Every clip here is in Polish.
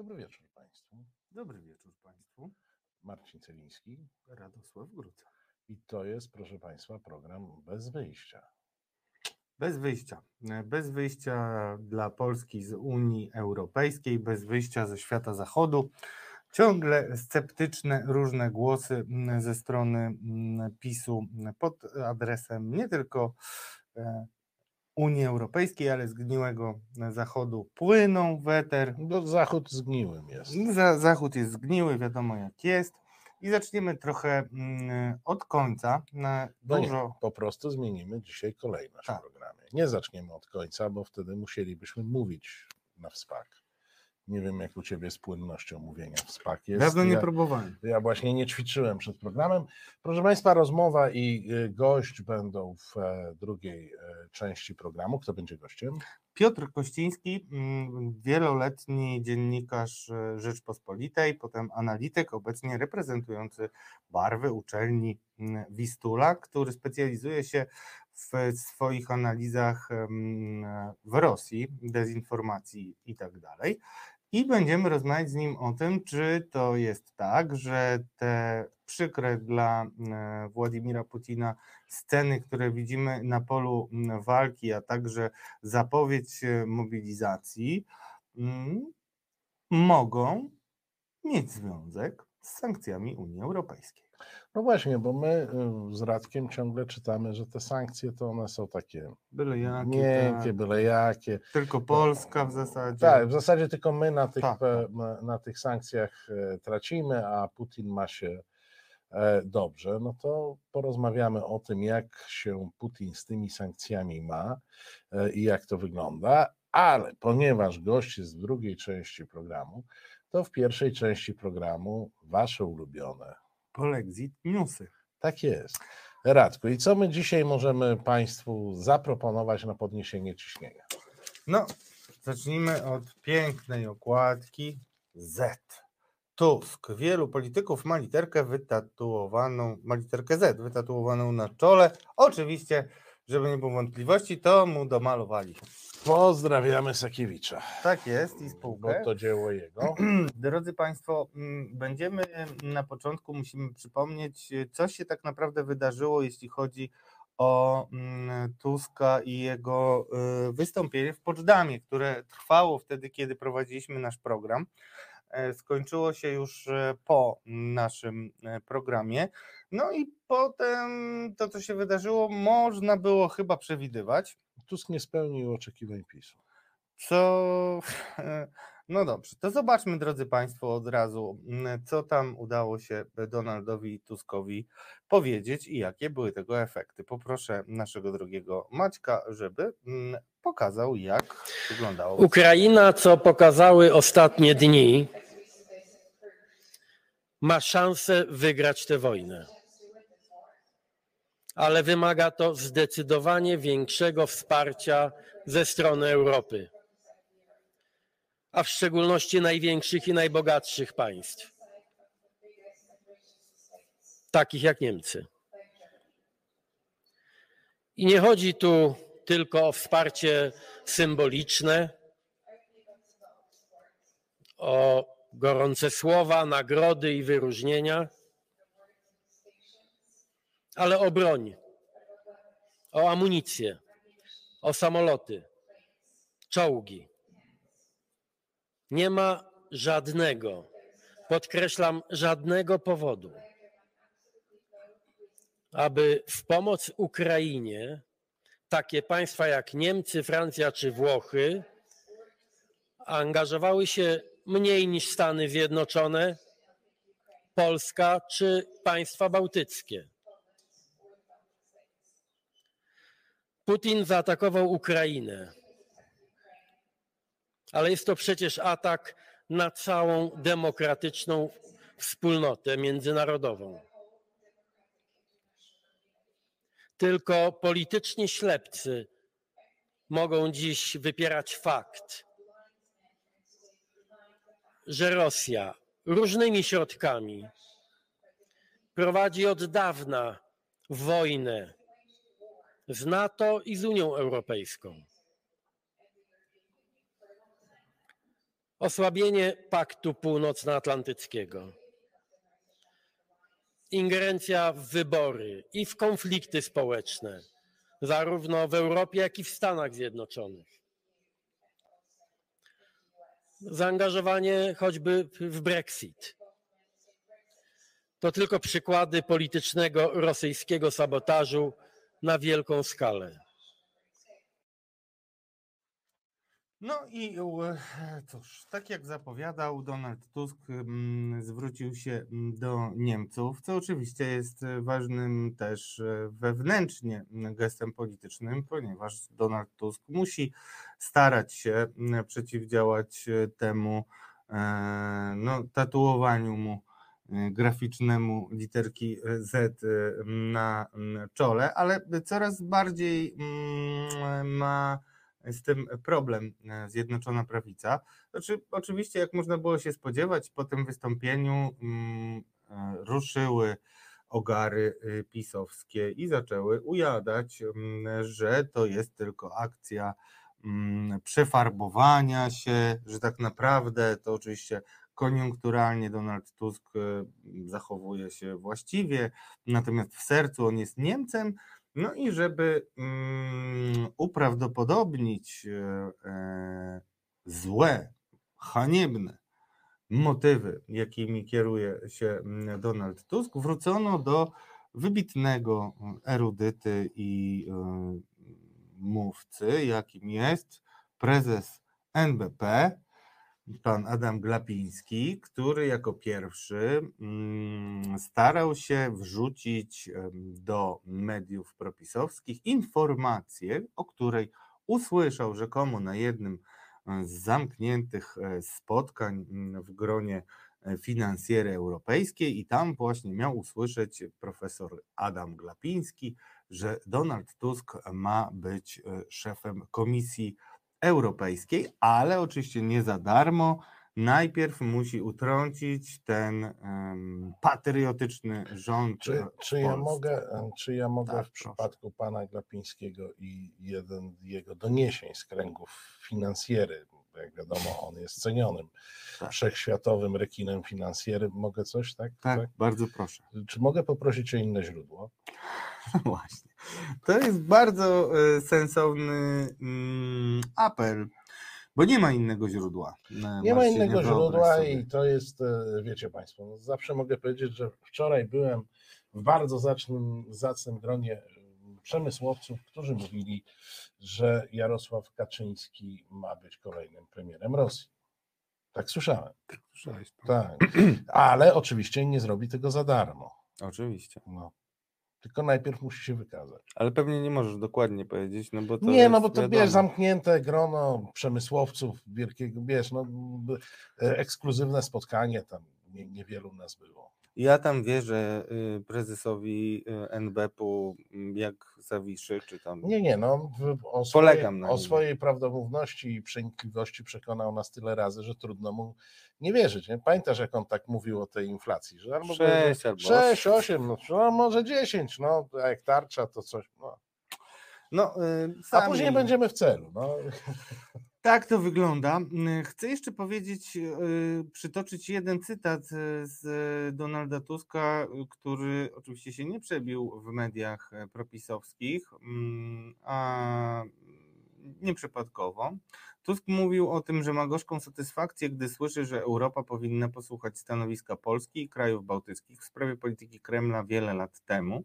Dobry wieczór Państwu. Dobry wieczór Państwu. Marcin Celiński Radosław Gruca. i to jest, proszę Państwa, program bez wyjścia. Bez wyjścia. Bez wyjścia dla Polski z Unii Europejskiej, bez wyjścia ze świata zachodu. Ciągle sceptyczne różne głosy ze strony mm, PiSu pod adresem nie tylko e, Unii Europejskiej, ale zgniłego Zachodu płyną w eter. Bo Zachód zgniłym jest. Za, zachód jest zgniły, wiadomo jak jest. I zaczniemy trochę mm, od końca. Na No nie, dużo. po prostu zmienimy dzisiaj kolejność Tak. w programie. Nie zaczniemy od końca, bo wtedy musielibyśmy mówić na wspak. Nie wiem, jak u Ciebie z płynnością mówienia wspak jest. Dawno nie ja, próbowałem. ja właśnie nie ćwiczyłem przed programem. Proszę Państwa, rozmowa i y, gość będą w e, drugiej e, części programu. Kto będzie gościem? Piotr Kościński, mm, wieloletni dziennikarz e, Rzeczpospolitej, potem analityk, obecnie reprezentujący barwy uczelni mm, Wistula, który specjalizuje się w swoich analizach em, w Rosji, dezinformacji i tak dalej. I będziemy rozmawiać z nim o tym, czy to jest tak, że te przykre dla e, Władimira Putina sceny, które widzimy na polu m, walki, a także zapowiedź e, mobilizacji, mm, mogą mieć związek z sankcjami Unii Europejskiej. No właśnie, bo my y, z Radkiem ciągle czytamy, że te sankcje to one są takie Byle jakie, miękkie, tak. byle jakie. Tylko Polska w zasadzie. Tak, w zasadzie tylko my na tych, Tak, m- na tych sankcjach e, tracimy, a Putin ma się e, dobrze. No to porozmawiamy o tym, jak się Putin z tymi sankcjami ma e, i jak to wygląda. Ale ponieważ gość jest w drugiej części programu, to w pierwszej części programu wasze ulubione Polexit newsy. tak jest. Radku, i co my dzisiaj możemy Państwu zaproponować na podniesienie ciśnienia? No, zacznijmy od pięknej okładki Z. Tusk. Wielu polityków ma literkę wytatuowaną, ma literkę Z wytatuowaną na czole. Oczywiście, żeby nie było wątpliwości, to mu domalowali. Pozdrawiamy Sakiewicza, Tak jest i bo spółkę. to dzieło jego. Drodzy Państwo, mm, będziemy na początku musimy przypomnieć, y, co się tak naprawdę wydarzyło, jeśli chodzi o mm, Tuska i jego y, wystąpienie w Poczdamie, które trwało wtedy, kiedy prowadziliśmy nasz program. E, Skończyło się już e, po naszym e, programie. No i potem to, co się wydarzyło, można było chyba przewidywać. Tusk nie spełnił oczekiwań PiSu. Co. No dobrze, to zobaczmy, drodzy Państwo, od razu, mm, co tam udało się Donaldowi Tuskowi powiedzieć i jakie były tego efekty. Poproszę naszego drogiego Maćka, żeby mm, pokazał, jak wyglądało. Ukraina, co pokazały ostatnie dni, ma szansę wygrać tę wojnę. Ale wymaga to zdecydowanie większego wsparcia ze strony Europy, a w szczególności największych i najbogatszych państw, takich jak Niemcy. I nie chodzi tu tylko o wsparcie symboliczne, o gorące słowa, nagrody i wyróżnienia, ale o broń, o amunicję, o samoloty, czołgi. Nie ma żadnego, podkreślam, żadnego powodu, aby w pomoc Ukrainie takie państwa jak Niemcy, Francja czy Włochy angażowały się mniej niż Stany Zjednoczone, Polska czy państwa bałtyckie. Putin zaatakował Ukrainę, ale jest to przecież atak na całą demokratyczną wspólnotę międzynarodową. Tylko polityczni ślepcy mogą dziś wypierać fakt, że Rosja różnymi środkami prowadzi od dawna wojnę z NATO i z Unią Europejską. Osłabienie Paktu Północnoatlantyckiego, ingerencja w wybory i w konflikty społeczne, zarówno w Europie, jak i w Stanach Zjednoczonych. Zaangażowanie choćby w Brexit. To tylko przykłady politycznego rosyjskiego sabotażu na wielką skalę. No i e, cóż, tak jak zapowiadał, Donald Tusk mm, zwrócił się mm, do Niemców, co oczywiście jest e, ważnym też e, wewnętrznie mm, gestem politycznym, ponieważ Donald Tusk musi starać się przeciwdziałać temu no, tatuowaniu mu graficznemu literki Z na czole, ale coraz bardziej ma z tym problem e, Zjednoczona Prawica. Znaczy, oczywiście, jak można było się spodziewać, po tym wystąpieniu mm, e, ruszyły ogary y, pisowskie i zaczęły ujadać, mm, że to jest tylko akcja mm, przefarbowania się, że tak naprawdę to oczywiście koniunkturalnie Donald Tusk e, zachowuje się właściwie, natomiast w sercu on jest Niemcem, no i żeby mm, uprawdopodobnić e, e, złe, haniebne motywy, jakimi kieruje się mm, Donald Tusk, wrócono do wybitnego erudyty i e, mówcy, jakim jest prezes NBP, pan Adam Glapiński, który jako pierwszy mm, starał się wrzucić do mediów propisowskich informację, o której usłyszał rzekomo na jednym e, z zamkniętych e, spotkań mm, w gronie e, finansjery europejskiej. I tam właśnie miał usłyszeć profesor Adam Glapiński, że Donald Tusk ma być szefem Komisji Europejskiej, ale oczywiście nie za darmo. Najpierw musi utrącić ten um, patriotyczny rząd. Czy, czy ja mogę, czy ja mogę Tak, w proszę. przypadku pana Glapińskiego i jeden z jego doniesień z kręgów finansjery, jak wiadomo, on jest cenionym Tak. wszechświatowym rekinem finansjerym, mogę coś, tak? Tak, bardzo proszę. Czy mogę poprosić o inne źródło? Właśnie. To jest bardzo e, sensowny mm, apel, bo nie ma innego źródła. Nie ma innego źródła sobie. i to jest, e, wiecie Państwo, no zawsze mogę powiedzieć, że wczoraj byłem w bardzo zacnym, zacnym gronie e, przemysłowców, którzy mówili, że Jarosław Kaczyński ma być kolejnym premierem Rosji. Tak słyszałem. Słyszałeś? Tak. Ale oczywiście nie zrobi tego za darmo. Oczywiście. No. Tylko najpierw musi się wykazać. Ale pewnie nie możesz dokładnie powiedzieć, no bo to nie, no bo to wiadomo. wiesz, zamknięte grono przemysłowców wielkiego, wiesz, no e, ekskluzywne spotkanie tam nie, niewielu nas było. Ja tam wierzę y, prezesowi y, NBP-u, m, jak zawiszy, czy tam. Nie, nie, no w- o, Polegam swojej, na o nim. swojej prawdomówności i przenikliwości przekonał nas tyle razy, że trudno mu nie wierzyć. Nie? Pamiętasz, jak on tak mówił o tej inflacji, że albo Sześć albo 6, 8, no, no może 10, no a jak tarcza to coś. No. No, y, A sami- później będziemy w celu. No. Tak to wygląda. Y, Chcę jeszcze powiedzieć, y, przytoczyć jeden cytat y, z Donalda Tuska, y, który oczywiście się nie przebił w mediach e, propisowskich, mm, a nieprzypadkowo. Tusk mówił o tym, że ma gorzką satysfakcję, gdy słyszy, że Europa powinna posłuchać stanowiska Polski i krajów bałtyckich w sprawie polityki Kremla wiele lat temu.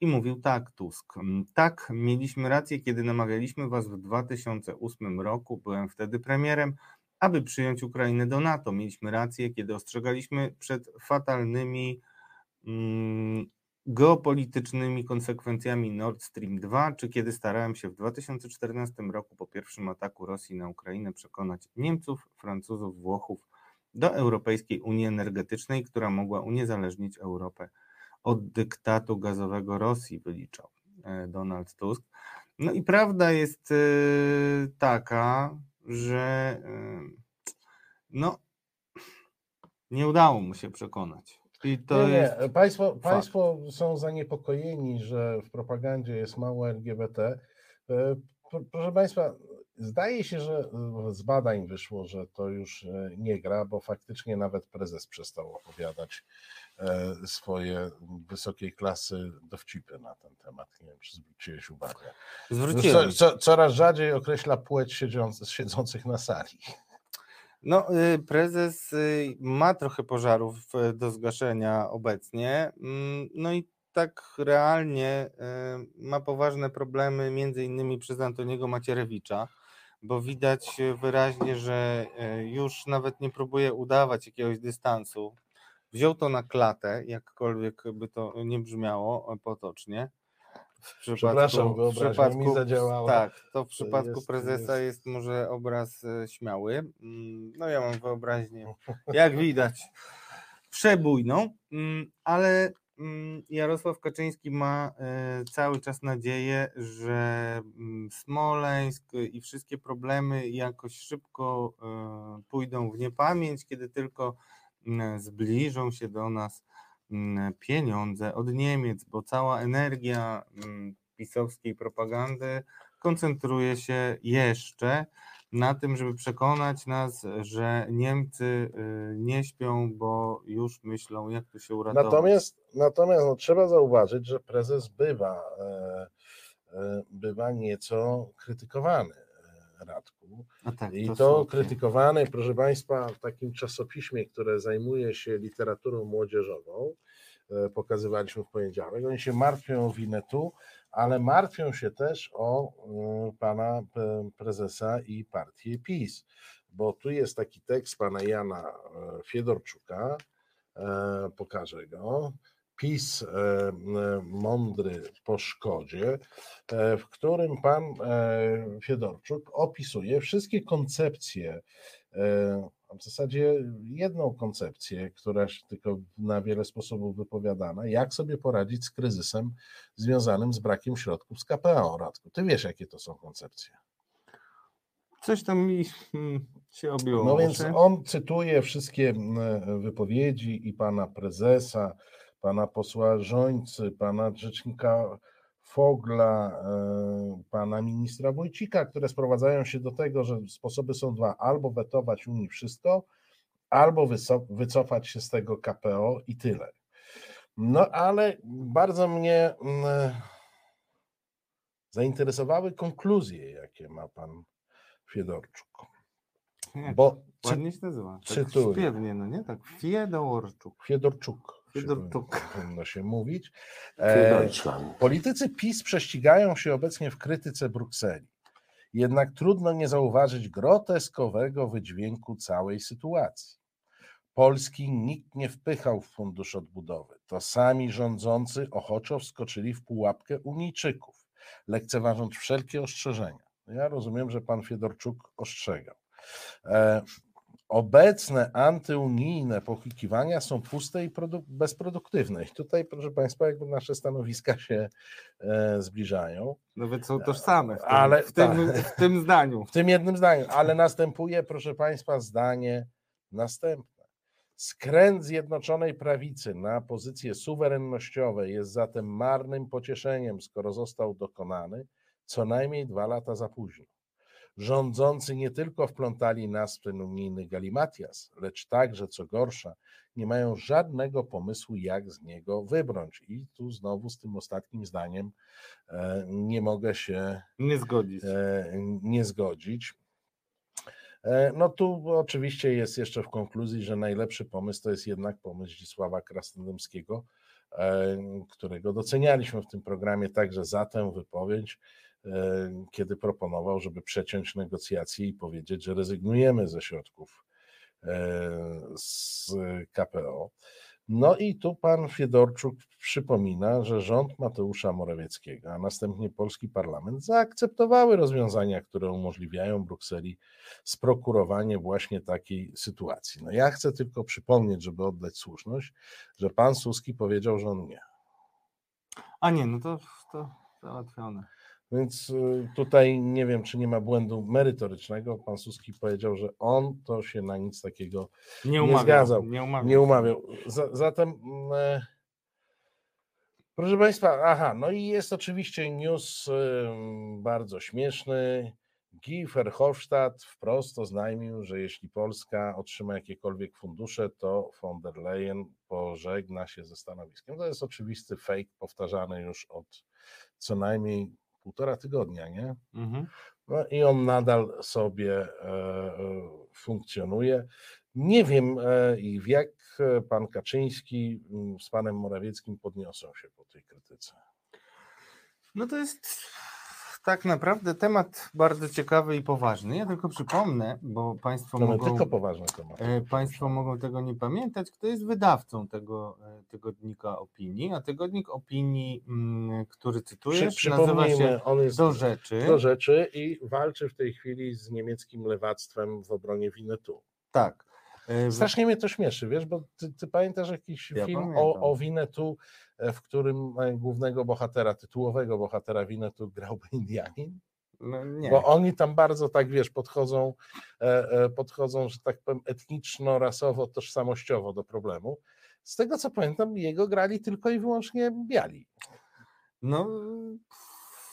I mówił tak, Tusk. "Mm, Tak, mieliśmy rację, kiedy namawialiśmy was w 2008 roku, byłem wtedy premierem, aby przyjąć Ukrainę do NATO. Mieliśmy rację, kiedy ostrzegaliśmy przed fatalnymi mm, geopolitycznymi konsekwencjami Nord Stream 2, czy kiedy starałem się w 2014 roku po pierwszym ataku Rosji na Ukrainę przekonać Niemców, Francuzów, Włochów do Europejskiej Unii Energetycznej, która mogła uniezależnić Europę od dyktatu gazowego Rosji, wyliczał e, Donald Tusk. No i prawda jest e, taka, że e, no, nie udało mu się przekonać. I to nie, nie. jest. Państwo, państwo są zaniepokojeni, że w propagandzie jest mało LGBT. Proszę Państwa, Zdaje się, że e, z badań wyszło, że to już e, nie gra, bo faktycznie nawet prezes przestał opowiadać e, swoje wysokiej klasy dowcipy na ten temat. Nie wiem, czy zwróciłeś uwagę. Zwróciłem. Co, co, coraz rzadziej określa płeć siedząc, siedzących na sali. No, y, prezes y, ma trochę pożarów do zgaszenia obecnie. mm, No i tak realnie y, ma poważne problemy, między innymi przez Antoniego Macierewicza, bo widać y, wyraźnie, że y, już nawet nie próbuje udawać jakiegoś dystansu. Wziął to na klatę, jakkolwiek by to nie brzmiało potocznie. W Przepraszam, w wyobraźnia mi zadziałała. Tak, to w przypadku jest- prezesa jest- jest może obraz e, śmiały. Mm, No ja mam wyobraźnię, jak widać, przebójną, mm, ale Jarosław Kaczyński ma e, cały czas nadzieję, że mm, Smoleńsk i wszystkie problemy jakoś szybko e, pójdą w niepamięć, kiedy tylko mm, zbliżą się do nas mm, pieniądze od Niemiec, bo cała energia mm, pisowskiej propagandy koncentruje się jeszcze na tym, żeby przekonać nas, że Niemcy y, nie śpią, bo już myślą, jak tu się uratować. Natomiast, natomiast no, trzeba zauważyć, że prezes bywa, e, e, bywa nieco krytykowany, e, Radku. A tak, I to, słusznie. krytykowany, proszę Państwa, w takim czasopiśmie, które zajmuje się literaturą młodzieżową, pokazywaliśmy w poniedziałek. Oni się martwią o Winetu, ale martwią się też o e, pana e, prezesa i partię PiS, bo tu jest taki tekst pana Jana e, Fiedorczuka, pokażę go. PiS mądry po szkodzie, w którym pan Fiedorczuk opisuje wszystkie koncepcje, w zasadzie jedną koncepcję, która tylko na wiele sposobów wypowiadana, jak sobie poradzić z kryzysem związanym z brakiem środków z KPO, Radku. Ty wiesz, jakie to są koncepcje. Coś tam mi mm, się obiło. No więc on cytuje wszystkie wypowiedzi i pana prezesa, pana posła Żońcy, pana rzecznika Fogla, e, pana ministra Wójcika, które sprowadzają się do tego, że sposoby są dwa: albo wetować Unii wszystko, albo wycofać się z tego KPO i tyle. No ale bardzo mnie mm, zainteresowały konkluzje, jakie ma pan Fiedorczuk. Bo cy- Ładnie się nazywa. Tak cytuję. śpiewnie, no nie? Tak, Fiedorczuk. Fiedorczuk. Powinno się mówić. E, politycy PiS prześcigają się obecnie w krytyce Brukseli. Jednak trudno nie zauważyć groteskowego wydźwięku całej sytuacji. Polski nikt nie wpychał w fundusz odbudowy. To sami rządzący ochoczo wskoczyli w pułapkę Unijczyków, lekceważąc wszelkie ostrzeżenia. Ja rozumiem, że pan Fiedorczuk ostrzegał. E, obecne antyunijne pochikiwania są puste i produ- bezproduktywne. I tutaj, proszę Państwa, jakby nasze stanowiska się e, zbliżają. Nawet są tożsame w tym, Ale w tym, tak. w tym zdaniu. W tym jednym zdaniu, ale następuje, proszę Państwa, zdanie następne. Skręt Zjednoczonej Prawicy na pozycje suwerennościowe jest zatem marnym pocieszeniem, skoro został dokonany co najmniej dwa lata za późno. Rządzący nie tylko wplątali nas w ten unijny galimatias, lecz także, co gorsza, nie mają żadnego pomysłu, jak z niego wybrnąć. I tu znowu z tym ostatnim zdaniem e, nie mogę się Nie zgodzić. e, nie zgodzić. E, No tu oczywiście jest jeszcze w konkluzji, że najlepszy pomysł to jest jednak pomysł Zdzisława Krasnodębskiego, którego docenialiśmy w tym programie także za tę wypowiedź, kiedy proponował, żeby przeciąć negocjacje i powiedzieć, że rezygnujemy ze środków e, z KPO. No i tu pan Fiedorczuk przypomina, że rząd Mateusza Morawieckiego, a następnie polski parlament zaakceptowały rozwiązania, które umożliwiają Brukseli sprokurowanie właśnie takiej sytuacji. No ja chcę tylko przypomnieć, żeby oddać słuszność, że pan Suski powiedział, że on nie. A nie, no to, to załatwione. Więc y, tutaj nie wiem, czy nie ma błędu merytorycznego. Pan Suski powiedział, że on to się na nic takiego Nie umawiał. zgadzał. Nie umawiał. nie umawiał. Za, zatem, mm, e, proszę Państwa, aha, no i jest oczywiście news ym, bardzo śmieszny. Guy Verhofstadt wprost oznajmił, że jeśli Polska otrzyma jakiekolwiek fundusze, to von der Leyen pożegna się ze stanowiskiem. To jest oczywisty fake, powtarzany już od co najmniej półtora tygodnia, nie? Mhm. No i on nadal sobie e, e, funkcjonuje. Nie wiem, e, jak pan Kaczyński mm, z panem Morawieckim podniosą się po tej krytyce. No to jest tak naprawdę temat bardzo ciekawy i poważny. Ja tylko przypomnę, bo Państwo nie mogą, tylko poważny temat. e, państwo mogą tego nie pamiętać, kto jest wydawcą tego e, tygodnika opinii. A tygodnik opinii, mm, który Przy, cytujesz, nazywa się on jest Do rzeczy. do rzeczy i walczy w tej chwili z niemieckim lewactwem w obronie Winetu. Tak. E, Strasznie mnie to śmieszy, wiesz, bo ty, ty pamiętasz jakiś Ja film pamiętam. o, o Winetu, w którym e, głównego bohatera, tytułowego bohatera Winetu grałby Indianin? No. Bo oni tam bardzo tak, wiesz, podchodzą, e, e, podchodzą, że tak powiem, etniczno-rasowo, tożsamościowo do problemu. Z tego co pamiętam, jego grali tylko i wyłącznie biali. No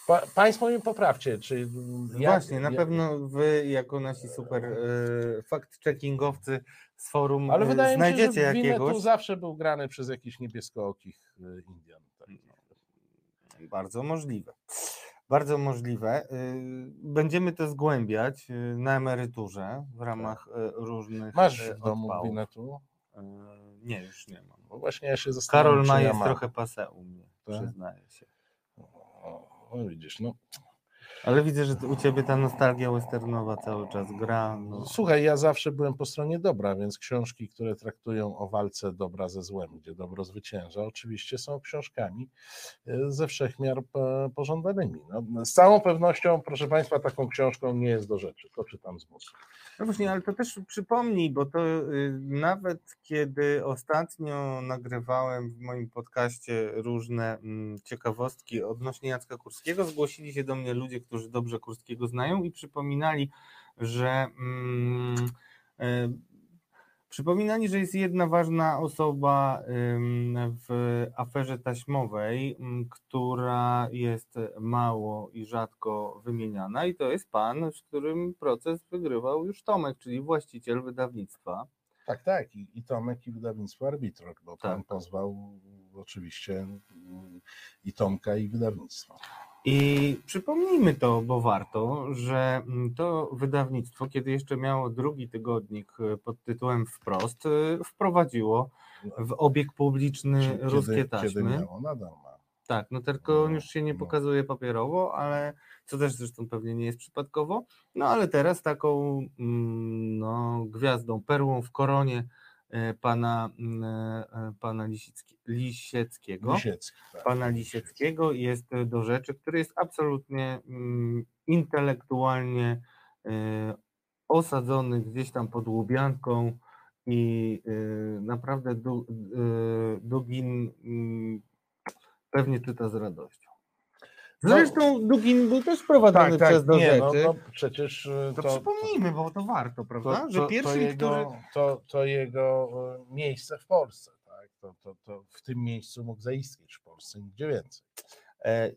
Pa, państwo mi poprawcie, czy. jak- właśnie, na jak- pewno wy jako nasi super e, fact-checkingowcy z forum Ale e, wydaje mi się, znajdziecie że jakiegoś. zawsze był grany przez jakichś niebieskookich e, Indian. takich. Bardzo możliwe. Bardzo możliwe. Y, Będziemy to zgłębiać y, na emeryturze w ramach y, różnych Tak. Masz y, w domu? Y, Nie, już nie mam. Bo właśnie ja się zastanawiam. Karol ma ja jest mam. trochę pase u mnie, Tak? przyznaję się. O, no widzisz, no. Ale widzę, że u ciebie ta nostalgia westernowa cały czas gra. No. Słuchaj, ja zawsze byłem po stronie dobra, więc książki, które traktują o walce dobra ze złem, gdzie dobro zwycięża, oczywiście są książkami e, ze wszechmiar e, pożądanymi. No, z całą pewnością, proszę Państwa, taką książką nie jest do rzeczy. To czytam z musu. No właśnie, ale to też przypomnij, bo to y, nawet kiedy ostatnio nagrywałem w moim podcaście różne mm, ciekawostki odnośnie Jacka Kurskiego, zgłosili się do mnie ludzie, którzy dobrze Kurskiego znają i przypominali, że mm, y, Przypominali, że jest jedna ważna osoba w aferze taśmowej, która jest mało i rzadko wymieniana, i to jest pan, z którym proces wygrywał już Tomek, czyli właściciel wydawnictwa. Tak, tak. I, i Tomek, i wydawnictwo Arbitrok, bo pan Tak. pozwał oczywiście mm, i Tomka, i wydawnictwo. I przypomnijmy to, bo warto, że mm, to wydawnictwo, kiedy jeszcze miało drugi tygodnik y, pod tytułem Wprost, y, wprowadziło w obieg publiczny Kiedy- ruskie taśmy. Kiedy miało, nadal ma. Tak, no tylko on No, już się nie no. pokazuje papierowo, ale co też zresztą pewnie nie jest przypadkowo. No ale teraz taką mm, no, gwiazdą, perłą w koronie pana, mm, e, pana Lisiecki, Lisieckiego. Lisiecki. Tak. Pana Lisieckiego jest e, do rzeczy, który jest absolutnie mm, intelektualnie e, osadzony gdzieś tam pod łubianką i e, naprawdę Du- e, Dugin mm, pewnie czyta z radością. No. Zresztą Dugin był też prowadzony przez do nie, rzeczy. no, no przecież y, to, to, przypomnijmy, bo to warto, prawda? to, że to, pierwszym, to, jego, który... to, to jego y, miejsce w Polsce, tak? To, to, to w tym miejscu mógł zaistnieć w Polsce, nigdzie więcej. E,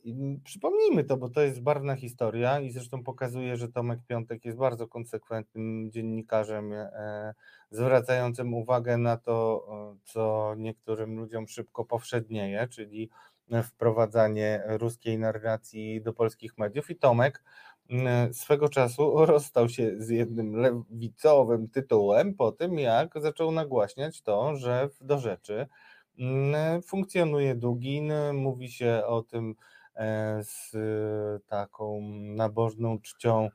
Przypomnijmy to, bo to jest barwna historia i zresztą pokazuje, że Tomek Piątek jest bardzo konsekwentnym dziennikarzem, e, zwracającym uwagę na to, e, co niektórym ludziom szybko powszednieje, czyli e, wprowadzanie ruskiej narracji do polskich mediów. I Tomek m, swego czasu rozstał się z jednym lewicowym tytułem po tym, jak zaczął nagłaśniać to, że do rzeczy Mm, Funkcjonuje Dugin, mówi się o tym e, z taką nabożną czcią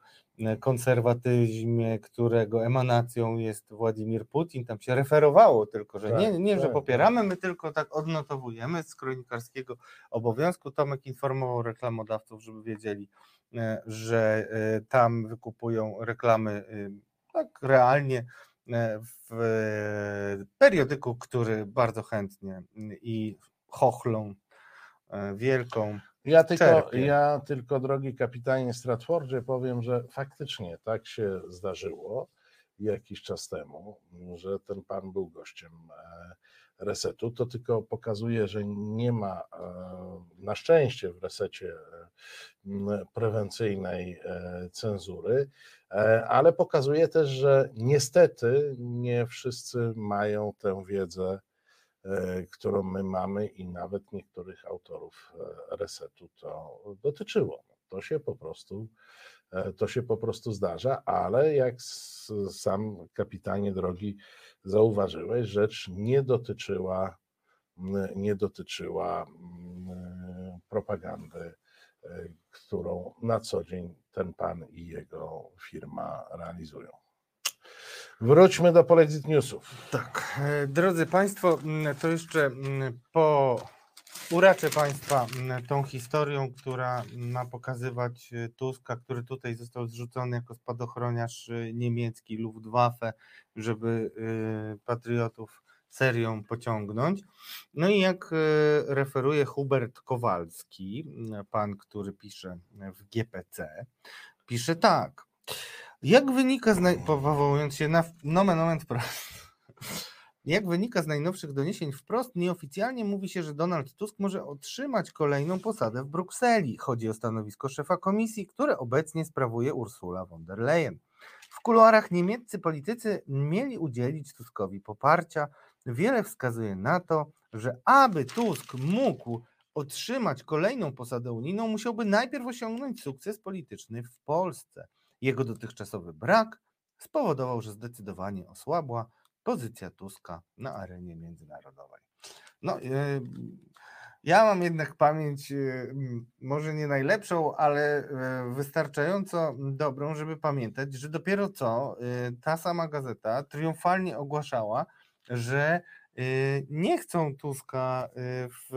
konserwatyzmie, którego emanacją jest Władimir Putin. Tam się referowało tylko, że Tak, nie, nie że tak, popieramy, my tylko tak odnotowujemy z kronikarskiego obowiązku. Tomek informował reklamodawców, żeby wiedzieli, e, że e, tam wykupują reklamy e, tak realnie e, w e, periodyku, który bardzo chętnie mm, i chochlą e, wielką. Ja tylko, Czerpie. ja tylko, drogi kapitanie Stratfordzie, powiem, że faktycznie tak się zdarzyło. jakiś czas temu, że ten pan był gościem e, resetu. To tylko pokazuje, że nie ma e, na szczęście w resecie prewencyjnej cenzury, ale pokazuje też, że niestety nie wszyscy mają tę wiedzę, którą my mamy i nawet niektórych autorów resetu to dotyczyło. To się po prostu E, to się po prostu zdarza, ale jak sam kapitanie drogi zauważyłeś, rzecz nie dotyczyła, nie dotyczyła propagandy, e, którą na co dzień ten pan i jego firma realizują. Wróćmy do Polexit Newsów. Tak, e, drodzy Państwo, to jeszcze po Uraczę Państwa mm, tą historią, która ma pokazywać y, Tuska, który tutaj został zrzucony jako spadochroniarz y, niemiecki Luftwaffe, żeby patriotów serią pociągnąć. No i jak referuje Hubert Kowalski, pan, który pisze w GPC, pisze tak. Jak wynika, z, powołując się na nomen jak wynika z najnowszych doniesień wprost, nieoficjalnie mówi się, że Donald Tusk może otrzymać kolejną posadę w Brukseli. Chodzi o stanowisko szefa komisji, które obecnie sprawuje Ursula von der Leyen. W kuluarach niemieccy politycy mieli udzielić Tuskowi poparcia. Wiele wskazuje na to, że aby Tusk mógł otrzymać kolejną posadę unijną, musiałby najpierw osiągnąć sukces polityczny w Polsce. Jego dotychczasowy brak spowodował, że zdecydowanie osłabła pozycja Tuska na arenie międzynarodowej. No, e, ja mam jednak pamięć e, może nie najlepszą, ale e, wystarczająco dobrą, żeby pamiętać, że dopiero co ta sama gazeta triumfalnie ogłaszała, że nie chcą Tuska w.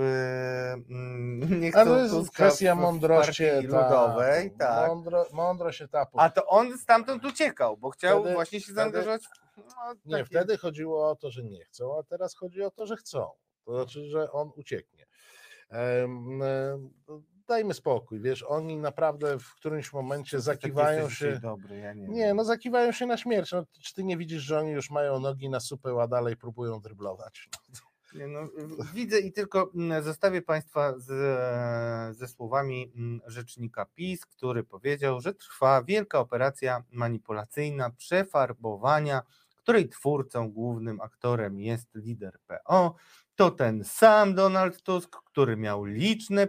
Nie chcą A to jest Tuska kwestia w, mądrości w ludowej. Tak. Mądro, mądrość etapu. A to on stamtąd uciekał, bo chciał wtedy, właśnie się zaangażować w no, nie, takie... wtedy chodziło o to, że nie chcą, a teraz chodzi o to, że chcą. To znaczy, że on ucieknie. Dajmy spokój, wiesz, oni naprawdę w którymś momencie zakiwają się. Dobry, ja nie, nie no zakiwają się na śmierć. No, czy ty nie widzisz, że oni już mają nogi na supę, a dalej próbują dryblować? No. Nie, no, widzę i tylko mm, zostawię Państwa z, ze słowami mm, rzecznika PiS, który powiedział, że trwa wielka operacja manipulacyjna przefarbowania której twórcą, głównym aktorem jest lider PO. To ten sam Donald Tusk, który miał liczne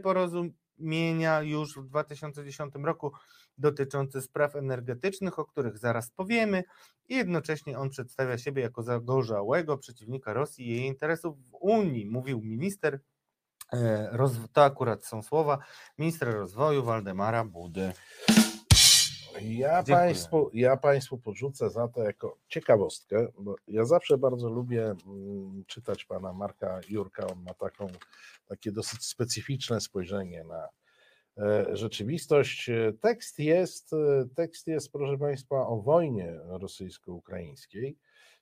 porozumienia już w 2010 roku dotyczące spraw energetycznych, o których zaraz powiemy, i jednocześnie on przedstawia siebie jako zagorzałego przeciwnika Rosji i jej interesów w Unii, mówił minister. E, to akurat są słowa ministra rozwoju Waldemara Budy. Ja państwu, ja państwu podrzucę za to jako ciekawostkę, bo ja zawsze bardzo lubię mm, czytać pana Marka Jurka. On ma taką, takie dosyć specyficzne spojrzenie na e, rzeczywistość. Tekst jest, tekst jest, proszę państwa, o wojnie rosyjsko-ukraińskiej.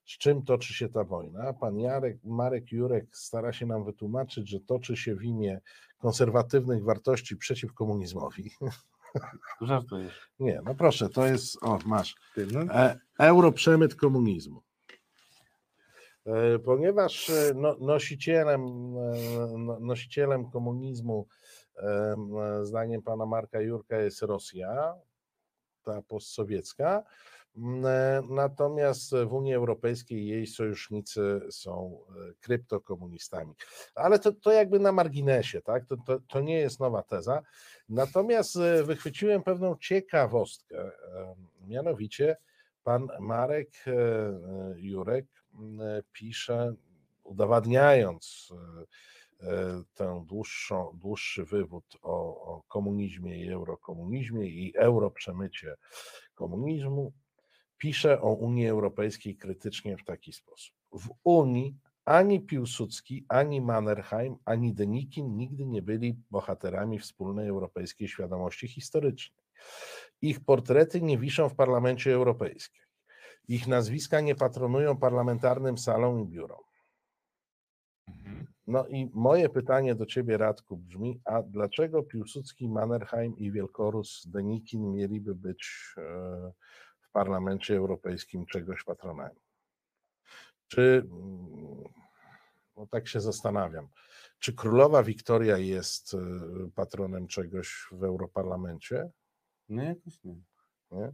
Z czym toczy się ta wojna? Pan Jarek, Marek Jurek stara się nam wytłumaczyć, że toczy się w imię konserwatywnych wartości przeciw komunizmowi. Żartujesz. Nie, no proszę, to jest, o masz, e, europrzemyt komunizmu. E, ponieważ e, no, nosicielem, e, no, nosicielem komunizmu, zdaniem pana Marka Jurka, jest Rosja, ta postsowiecka, Natomiast w Unii Europejskiej jej sojusznicy są kryptokomunistami. Ale to, to jakby na marginesie, tak? To, to, to nie jest nowa teza. Natomiast e, wychwyciłem pewną ciekawostkę, mianowicie pan Marek e, Jurek pisze, udowadniając e, ten dłuższą, dłuższy wywód o, o komunizmie i eurokomunizmie i europrzemycie komunizmu, pisze o Unii Europejskiej krytycznie w taki sposób. W Unii ani Piłsudski, ani Mannerheim, ani Denikin nigdy nie byli bohaterami wspólnej europejskiej świadomości historycznej. Ich portrety nie wiszą w Parlamencie Europejskim. Ich nazwiska nie patronują parlamentarnym salom i biurom. Mhm. No i moje pytanie do ciebie, Radku, brzmi, a dlaczego Piłsudski, Mannerheim i Wielkorus Denikin mieliby być e, Parlamencie Europejskim czegoś patronem? Czy, mm, no tak się zastanawiam, czy królowa Wiktoria jest y, patronem czegoś w Europarlamencie? No jakoś nie. Nie?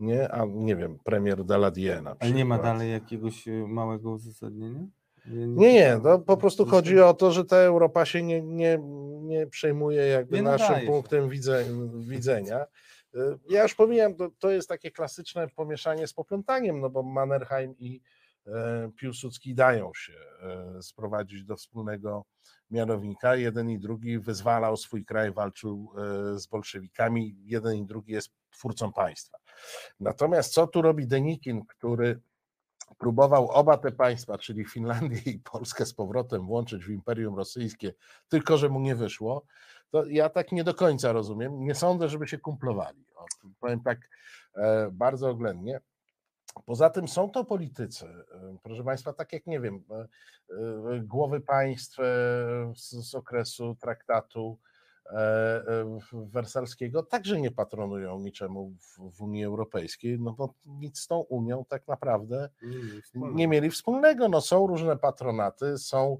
Nie, a nie wiem, premier Daladier na Ale przykład. nie ma dalej jakiegoś y, małego uzasadnienia? Nie, nie, czytałem. to po prostu chodzi o to, że ta Europa się nie, nie, nie przejmuje jakby Nie naszym nadaje punktem widzenia. Ja już powiedziałem, to, to jest takie klasyczne pomieszanie z poplątaniem, no bo Mannerheim i e, Piłsudski dają się e, sprowadzić do wspólnego mianownika. Jeden i drugi wyzwalał swój kraj, walczył e, z bolszewikami. Jeden i drugi jest twórcą państwa. Natomiast co tu robi Denikin, który próbował oba te państwa, czyli Finlandię i Polskę z powrotem włączyć w Imperium Rosyjskie, tylko że mu nie wyszło, to ja tak nie do końca rozumiem. Nie sądzę, żeby się kumplowali. O, powiem tak e, bardzo oględnie. Poza tym są to politycy, e, proszę Państwa, tak jak nie wiem, e, e, głowy państw z, z okresu traktatu wersalskiego także nie patronują niczemu w, w Unii Europejskiej, no bo nic z tą Unią tak naprawdę Nie, nie, mieli wspólnego. No, są różne patronaty, są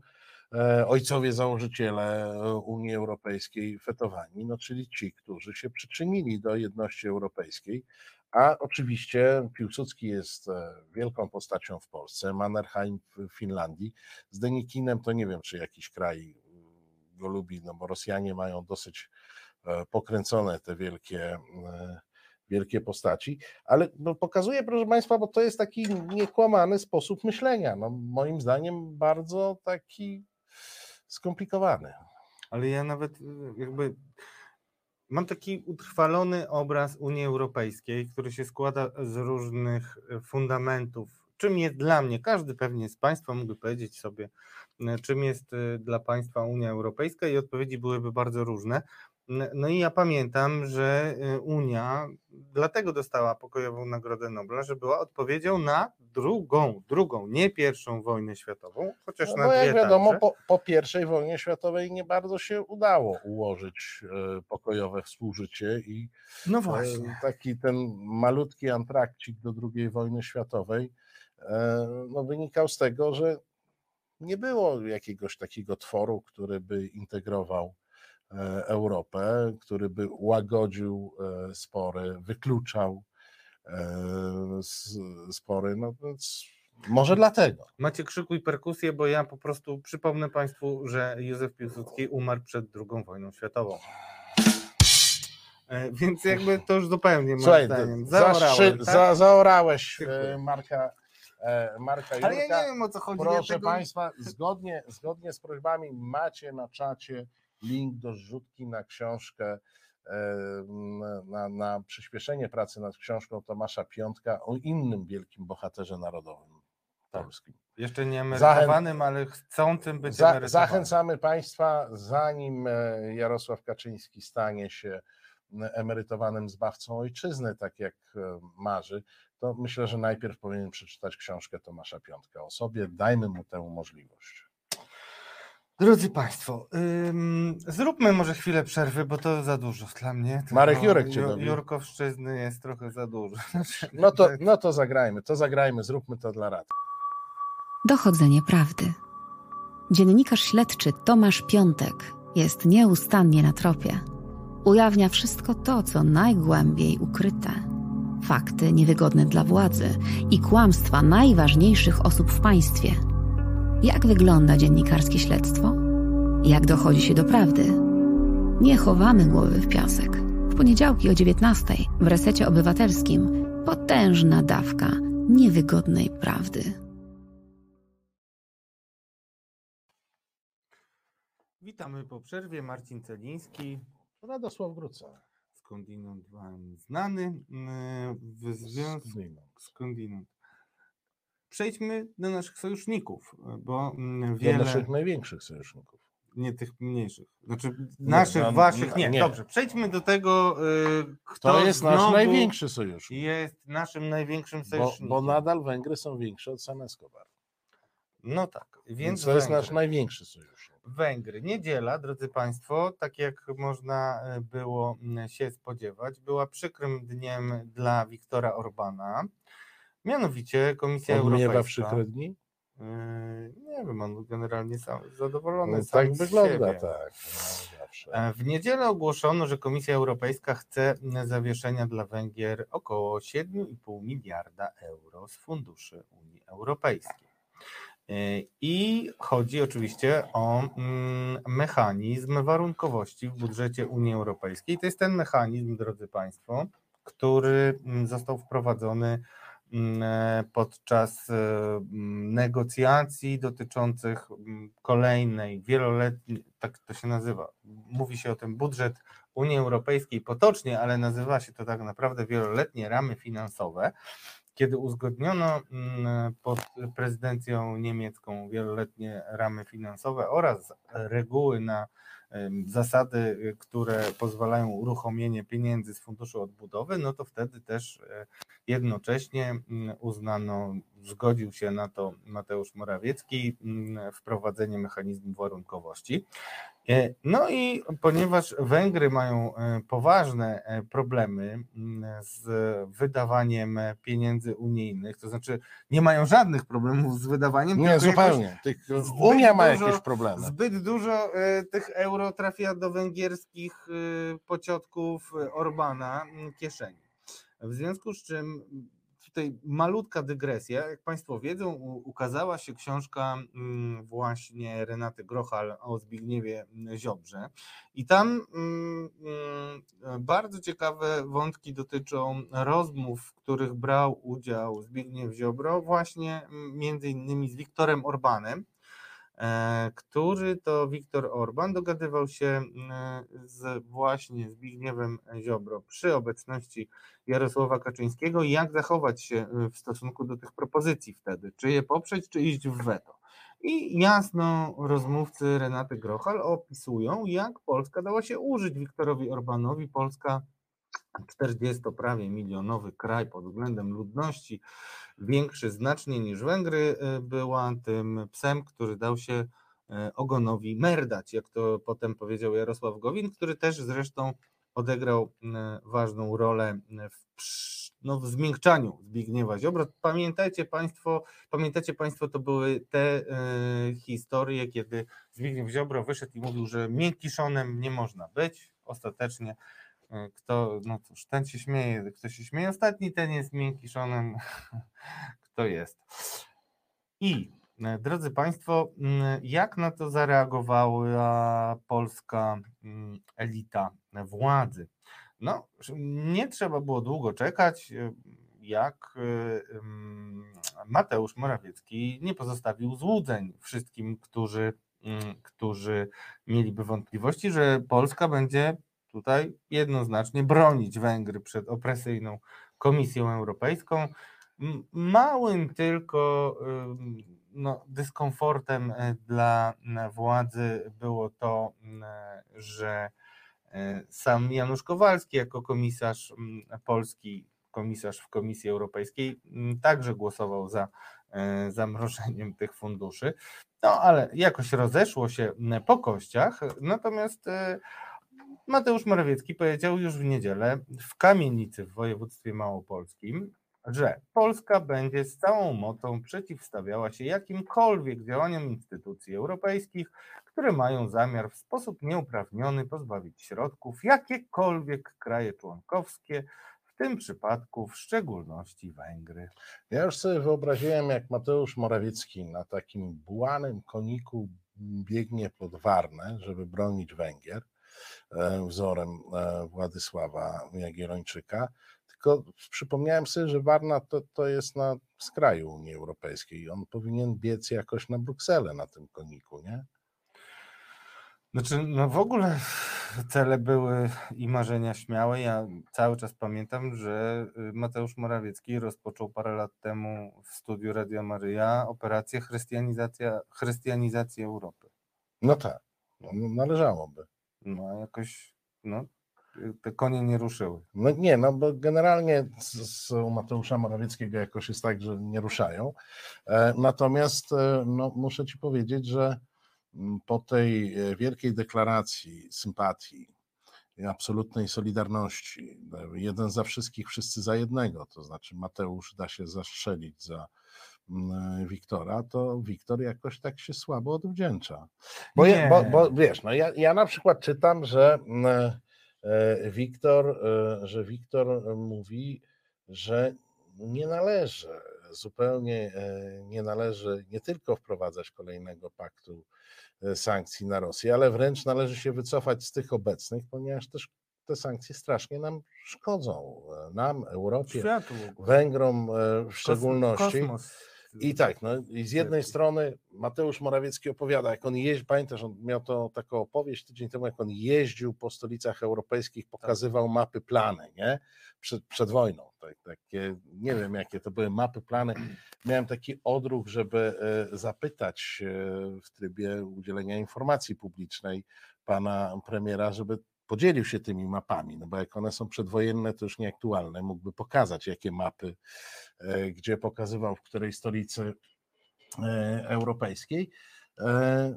ojcowie założyciele e, Unii Europejskiej fetowani, no, czyli ci, którzy się przyczynili do jedności europejskiej. A oczywiście Piłsudski jest e, wielką postacią w Polsce, Mannerheim w Finlandii. Z Denikinem to nie wiem, czy jakiś kraj y, go lubi, no bo Rosjanie mają dosyć e, pokręcone te wielkie, e, wielkie postaci ale no, pokazuje, proszę Państwa, bo to jest taki niekłamany sposób myślenia. No, moim zdaniem bardzo taki skomplikowany. Ale ja nawet y, jakby mam taki utrwalony obraz Unii Europejskiej, który się składa z różnych y, fundamentów. Czym jest dla mnie, każdy pewnie z Państwa mógłby powiedzieć sobie, y, czym jest dla Państwa Unia Europejska i odpowiedzi byłyby bardzo różne. N- No i ja pamiętam, że y, Unia dlatego dostała pokojową Nagrodę Nobla, że była odpowiedzią na drugą, drugą, nie pierwszą wojnę światową, chociaż No, na dwie jak wiadomo, po, po I wojnie światowej nie bardzo się udało ułożyć e, pokojowe współżycie i No e, właśnie. taki ten malutki antrakcik do II wojny światowej e, no, wynikał z tego, że nie było jakiegoś takiego tworu, który by integrował Europę, który by łagodził e, spory, wykluczał e, spory. No więc może dlatego. Macie krzyku i perkusję, bo ja po prostu przypomnę Państwu, że Józef Piłsudski umarł przed II wojną światową. E, Więc jakby to już zupełnie moim Słuchaj, zdaniem. Zaorałem, tak? za, zaorałeś e, Marka, e, Marka Ale ja Jurka. nie wiem o co chodzi. ja Proszę tego- Państwa, zgodnie, zgodnie z prośbami macie na czacie link do zrzutki na książkę, e, na, na, przyspieszenie pracy nad książką Tomasza Piątka o innym wielkim bohaterze narodowym Tak. polskim. Jeszcze nie emerytowanym, ale chcącym być Za, zachęcamy Państwa, zanim e, Jarosław Kaczyński stanie się emerytowanym zbawcą ojczyzny, tak jak e, marzy, to myślę, że najpierw powinien przeczytać książkę Tomasza Piątka o sobie. Dajmy mu tę możliwość. Drodzy Państwo, ym, zróbmy może chwilę przerwy, bo to za dużo dla mnie. Marek Tego Jurek cię Ju-. Jurkowszczyzny jest trochę za dużo. No to, no to zagrajmy, to zagrajmy, zróbmy to dla rady. Dochodzenie prawdy. Dziennikarz śledczy Tomasz Piątek jest nieustannie na tropie. Ujawnia wszystko to, co najgłębiej ukryte. Fakty niewygodne dla władzy i kłamstwa najważniejszych osób w państwie. Jak wygląda dziennikarskie śledztwo? Jak dochodzi się do prawdy? Nie chowamy głowy w piasek. W poniedziałki o 19 w resecie obywatelskim potężna dawka niewygodnej prawdy. Witamy po przerwie. Marcin Celiński, Radosław Wróca. skądinąd wam znany. yy, W związku skądinąd. Przejdźmy do naszych sojuszników, bo mm, Do wiele, naszych największych sojuszników. nie tych mniejszych, znaczy naszych, no, waszych, nie, nie. dobrze, przejdźmy do tego, yy, kto To jest nasz największy sojusznik, jest naszym największym bo, sojusznikiem. bo nadal Węgry są większe od San Escobar. No tak, więc to jest nasz Węgry. największy sojusznik. Węgry. Niedziela, drodzy Państwo, tak jak można e, było m, się spodziewać, była przykrym dniem dla Wiktora Orbana. Mianowicie Komisja On miewa Europejska. przykre dni? Yy, Nie wiem, on generalnie sam zadowolony. No, sam tak wygląda, siebie. tak. No. E, W niedzielę ogłoszono, że Komisja Europejska chce zawieszenia dla Węgier około 7,5 miliarda euro z funduszy Unii Europejskiej. E, I chodzi oczywiście o mm, mechanizm warunkowości w budżecie Unii Europejskiej. To jest ten mechanizm, drodzy Państwo, który mm, został wprowadzony e, podczas e, mm, negocjacji dotyczących mm, kolejnej wieloletniej, tak to się nazywa, mówi się o tym budżet Unii Europejskiej potocznie, ale nazywa się to tak naprawdę wieloletnie ramy finansowe. Kiedy uzgodniono mm, pod prezydencją niemiecką wieloletnie ramy finansowe oraz reguły na zasady, y, które pozwalają uruchomienie pieniędzy z Funduszu Odbudowy, no to wtedy też e, jednocześnie mm, uznano, zgodził się na to Mateusz Morawiecki, mm, wprowadzenie mechanizmu warunkowości. E, No i ponieważ Węgry mają e, poważne e, problemy z wydawaniem pieniędzy unijnych, to znaczy nie mają żadnych problemów z wydawaniem, Nie, jakoś zupełnie. Unia ma dużo- jakieś problemy. Zbyt dużo tych euro trafia do węgierskich pociotków Orbana kieszeni. W związku z czym tutaj malutka dygresja. Jak Państwo wiedzą, ukazała się książka mm, właśnie Renaty Grochal o Zbigniewie mm, Ziobrze. I tam mm, bardzo ciekawe wątki dotyczą rozmów, w których brał udział Zbigniew Ziobro, właśnie między innymi z Wiktorem Orbanem który to Viktor Orban dogadywał się e, z właśnie Zbigniewem Ziobro przy obecności Jarosława Kaczyńskiego, jak zachować się e, w stosunku do tych propozycji wtedy, czy je poprzeć, czy iść w weto. I jasno rozmówcy Renaty Grochal opisują, jak Polska dała się użyć Wiktorowi Orbanowi. Polska 40 prawie milionowy kraj pod względem ludności, większy znacznie niż Węgry, y, była tym psem, który dał się y, ogonowi merdać, jak to potem powiedział Jarosław Gowin, który też zresztą odegrał y, ważną rolę w, no, w zmiękczaniu Zbigniewa Ziobro. Pamiętajcie Państwo, pamiętacie Państwo, to były te historie, kiedy Zbigniew Ziobro wyszedł i mówił, że miękkiszonem nie można być. Ostatecznie kto, no cóż, ten się śmieje, kto się śmieje ostatni, ten jest miękkiszonem, kto jest. I e, drodzy Państwo, mm, jak na to zareagowała polska mm, elita władzy? No, nie trzeba było długo czekać, e, jak e, Mateusz Morawiecki nie pozostawił złudzeń wszystkim, którzy, mm, którzy mieliby wątpliwości, że Polska będzie tutaj jednoznacznie bronić Węgry przed opresyjną Komisją Europejską. Małym tylko no, dyskomfortem e, dla m, władzy było to, że e, sam Janusz Kowalski jako komisarz polski, komisarz w Komisji Europejskiej także głosował za e, zamrożeniem tych funduszy. No ale jakoś rozeszło się po kościach, natomiast e, Mateusz Morawiecki powiedział już w niedzielę w Kamienicy w województwie małopolskim, że Polska będzie z całą mocą przeciwstawiała się jakimkolwiek działaniom instytucji europejskich, które mają zamiar w sposób nieuprawniony pozbawić środków jakiekolwiek kraje członkowskie, w tym przypadku w szczególności Węgry. Ja już sobie wyobraziłem, jak Mateusz Morawiecki na takim bułanym koniku biegnie pod Warnę, żeby bronić Węgier, wzorem e, Władysława Jagiellończyka. Tylko przypomniałem sobie, że Warna to, to jest na skraju Unii Europejskiej. On powinien biec jakoś na Brukselę na tym koniku, nie? Znaczy, no w ogóle cele były i marzenia śmiałe. Ja cały czas pamiętam, że y, Mateusz Morawiecki rozpoczął parę lat temu w studiu Radia Maryja operację chrystianizacja, chrystianizacji Europy. No tak, no, należałoby. No jakoś, no te konie nie ruszyły. No nie, no bo generalnie z, u Mateusza Morawieckiego jakoś jest tak, że nie ruszają. E, Natomiast e, no, muszę ci powiedzieć, że mm, po tej e, wielkiej deklaracji sympatii absolutnej solidarności, jeden za wszystkich, wszyscy za jednego, to znaczy Mateusz da się zastrzelić za Wiktora, to Wiktor jakoś tak się słabo odwdzięcza. Bo, ja, bo, bo wiesz, no ja, ja na przykład czytam, że mm, e, Wiktor, e, że Wiktor mówi, że nie należy zupełnie e, nie należy nie tylko wprowadzać kolejnego paktu e, sankcji na Rosję, ale wręcz należy się wycofać z tych obecnych, ponieważ też te sankcje strasznie nam szkodzą. e, Nam, Europie. Węgrom e, w szczególności. Kosmos. I tak, no i z jednej strony Mateusz Morawiecki opowiada, jak on jeździł, pamiętasz, on miał to taką opowieść tydzień temu, jak on jeździł po stolicach europejskich, pokazywał mapy, plany, nie? Przed, przed wojną. Tak, takie, nie wiem jakie to były mapy, plany. Miałem taki odruch, żeby e, zapytać w trybie udzielenia informacji publicznej pana premiera, żeby podzielił się tymi mapami, no bo jak one są przedwojenne, to już nieaktualne. Mógłby pokazać, jakie mapy, e, gdzie pokazywał, w której stolicy e, europejskiej. E,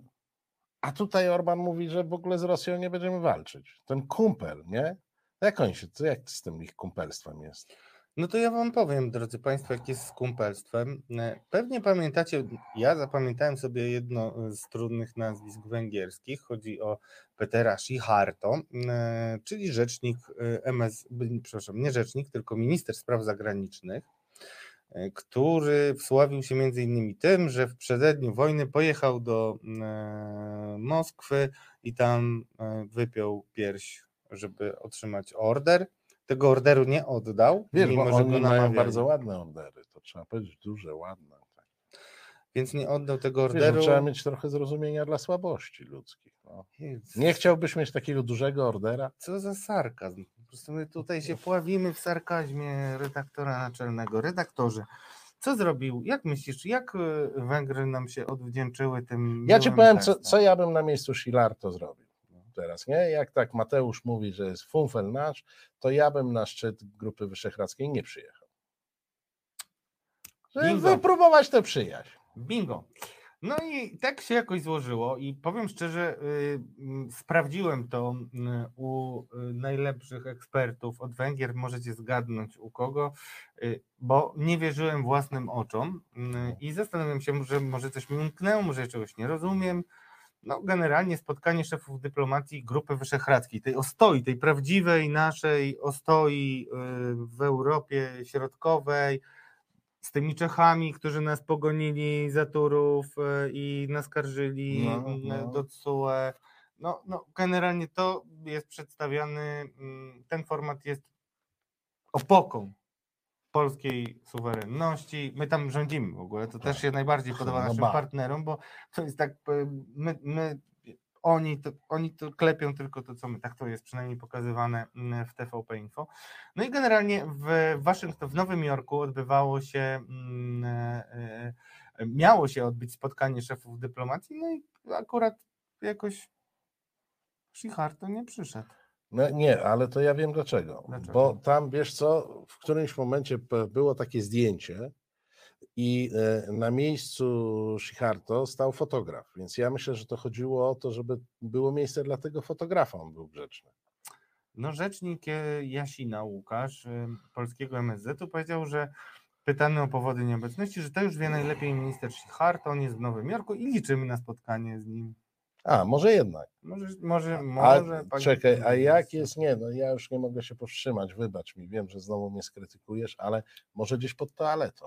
A tutaj Orban mówi, że w ogóle z Rosją nie będziemy walczyć. Ten kumpel, nie? Jak on się, jak z tym ich kumpelstwem jest? No to ja wam powiem, drodzy Państwo, jak jest z kumpelstwem. E, Pewnie pamiętacie, ja zapamiętałem sobie jedno z trudnych nazwisk węgierskich. Chodzi o Petera Siharto, e, czyli rzecznik e, MS, przepraszam, nie rzecznik, tylko minister spraw zagranicznych, e, który wsławił się między innymi tym, że w przededniu wojny pojechał do e, Moskwy i tam e, wypiął pierś, żeby otrzymać order. Tego orderu nie oddał, Wiesz, mimo bo że oni mają bardzo ładne ordery, to trzeba powiedzieć, duże, ładne. Tak. Więc nie oddał tego Wiesz, no, orderu. trzeba mieć trochę zrozumienia dla słabości ludzkich. No. Nie chciałbyś mieć takiego dużego ordera? Co za sarkazm. Po prostu my tutaj się pławimy w sarkazmie redaktora naczelnego. Redaktorze, co zrobił? Jak myślisz, jak y, Węgry nam się odwdzięczyły tym Ja ci powiem, co, co ja bym na miejscu Silarto zrobił teraz, nie? Jak tak Mateusz mówi, że jest funfel nasz, to ja bym na szczyt Grupy Wyszehradzkiej nie przyjechał. Żeby wypróbować tę przyjaźń. Bingo. No i tak się jakoś złożyło i powiem szczerze, y, mm, sprawdziłem to u y, najlepszych ekspertów od Węgier, możecie zgadnąć u kogo, y, bo nie wierzyłem własnym oczom y, i zastanawiam się, że może coś mi umknęło, może czegoś nie rozumiem. No, generalnie spotkanie szefów dyplomacji Grupy Wyszehradzkiej, tej ostoi, tej prawdziwej naszej ostoi y, w Europie Środkowej, z tymi Czechami, którzy nas pogonili za Turów e, i naskarżyli No, mm, no. do TSUE. No, no, generalnie to jest przedstawiany, mm, ten format jest opoką polskiej suwerenności. My tam rządzimy w ogóle, to też się najbardziej podoba No naszym ba. partnerom, bo to jest tak, e, my, my oni to, oni to klepią tylko to, co my, tak to jest przynajmniej pokazywane mm, w TVP Info. No i generalnie w Waszyngtonie, w Nowym Jorku odbywało się, mm, e, e, miało się odbyć spotkanie szefów dyplomacji, no i akurat jakoś Shiharto nie przyszedł. No nie, ale to ja wiem dlaczego. Dlaczego? Bo tam, wiesz co, w którymś momencie było takie zdjęcie i e, na miejscu Shiharto stał fotograf, więc ja myślę, że to chodziło o to, żeby było miejsce dla tego fotografa, on był grzeczny. No rzecznik e, Jasina Łukasz e, polskiego MSZ-u powiedział, że pytany o powody nieobecności, że to już wie najlepiej minister Shiharto, on jest w Nowym Jorku i liczymy na spotkanie z nim. A, może jednak. Może, może, A, może. panie czekaj, a jak jest, nie, no ja już nie mogę się powstrzymać, wybacz mi, wiem, że znowu mnie skrytykujesz, ale może gdzieś pod toaletą.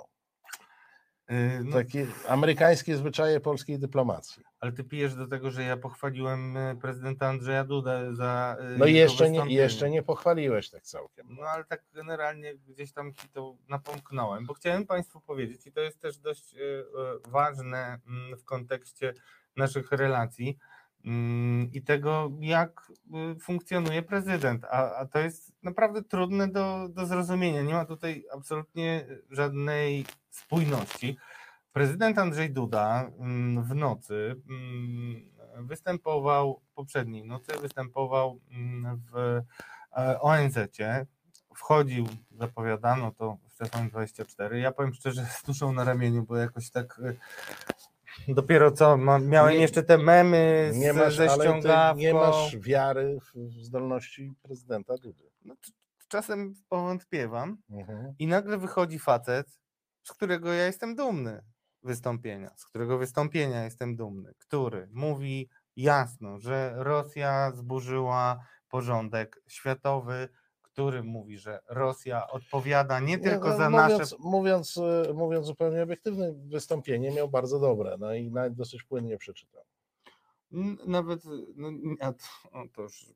E, No, Takie amerykańskie zwyczaje polskiej dyplomacji. Ale ty pijesz do tego, że ja pochwaliłem e, prezydenta Andrzeja Dudę za. e, No jeszcze nie, jeszcze nie pochwaliłeś tak całkiem. No ale tak generalnie gdzieś tam ci to napomknąłem, bo chciałem Państwu powiedzieć, i to jest też dość e, ważne mm, w kontekście naszych relacji mm, i tego, jak e, funkcjonuje prezydent. A, a to jest naprawdę trudne do, do zrozumienia. Nie ma tutaj absolutnie żadnej spójności. Prezydent Andrzej Duda mm, w nocy mm, występował, poprzedniej nocy występował w e, ONZ-cie, wchodził, zapowiadano to w TVN24. Ja powiem szczerze, z duszą na ramieniu, bo jakoś tak y, dopiero co ma, miałem Nie- jeszcze te memy z, Nie masz, ze ściągawką. nie masz wiary w w zdolności prezydenta Dudy. No, czasem powątpiewam Mhm. i nagle wychodzi facet, z którego ja jestem dumny wystąpienia, z którego wystąpienia jestem dumny, który mówi jasno, że Rosja zburzyła porządek światowy, który mówi, że Rosja odpowiada nie tylko no, za mówiąc, nasze Mówiąc, e, mówiąc zupełnie obiektywne, wystąpienie miał bardzo dobre, no i nawet dosyć płynnie przeczytał. Nawet, no, to, już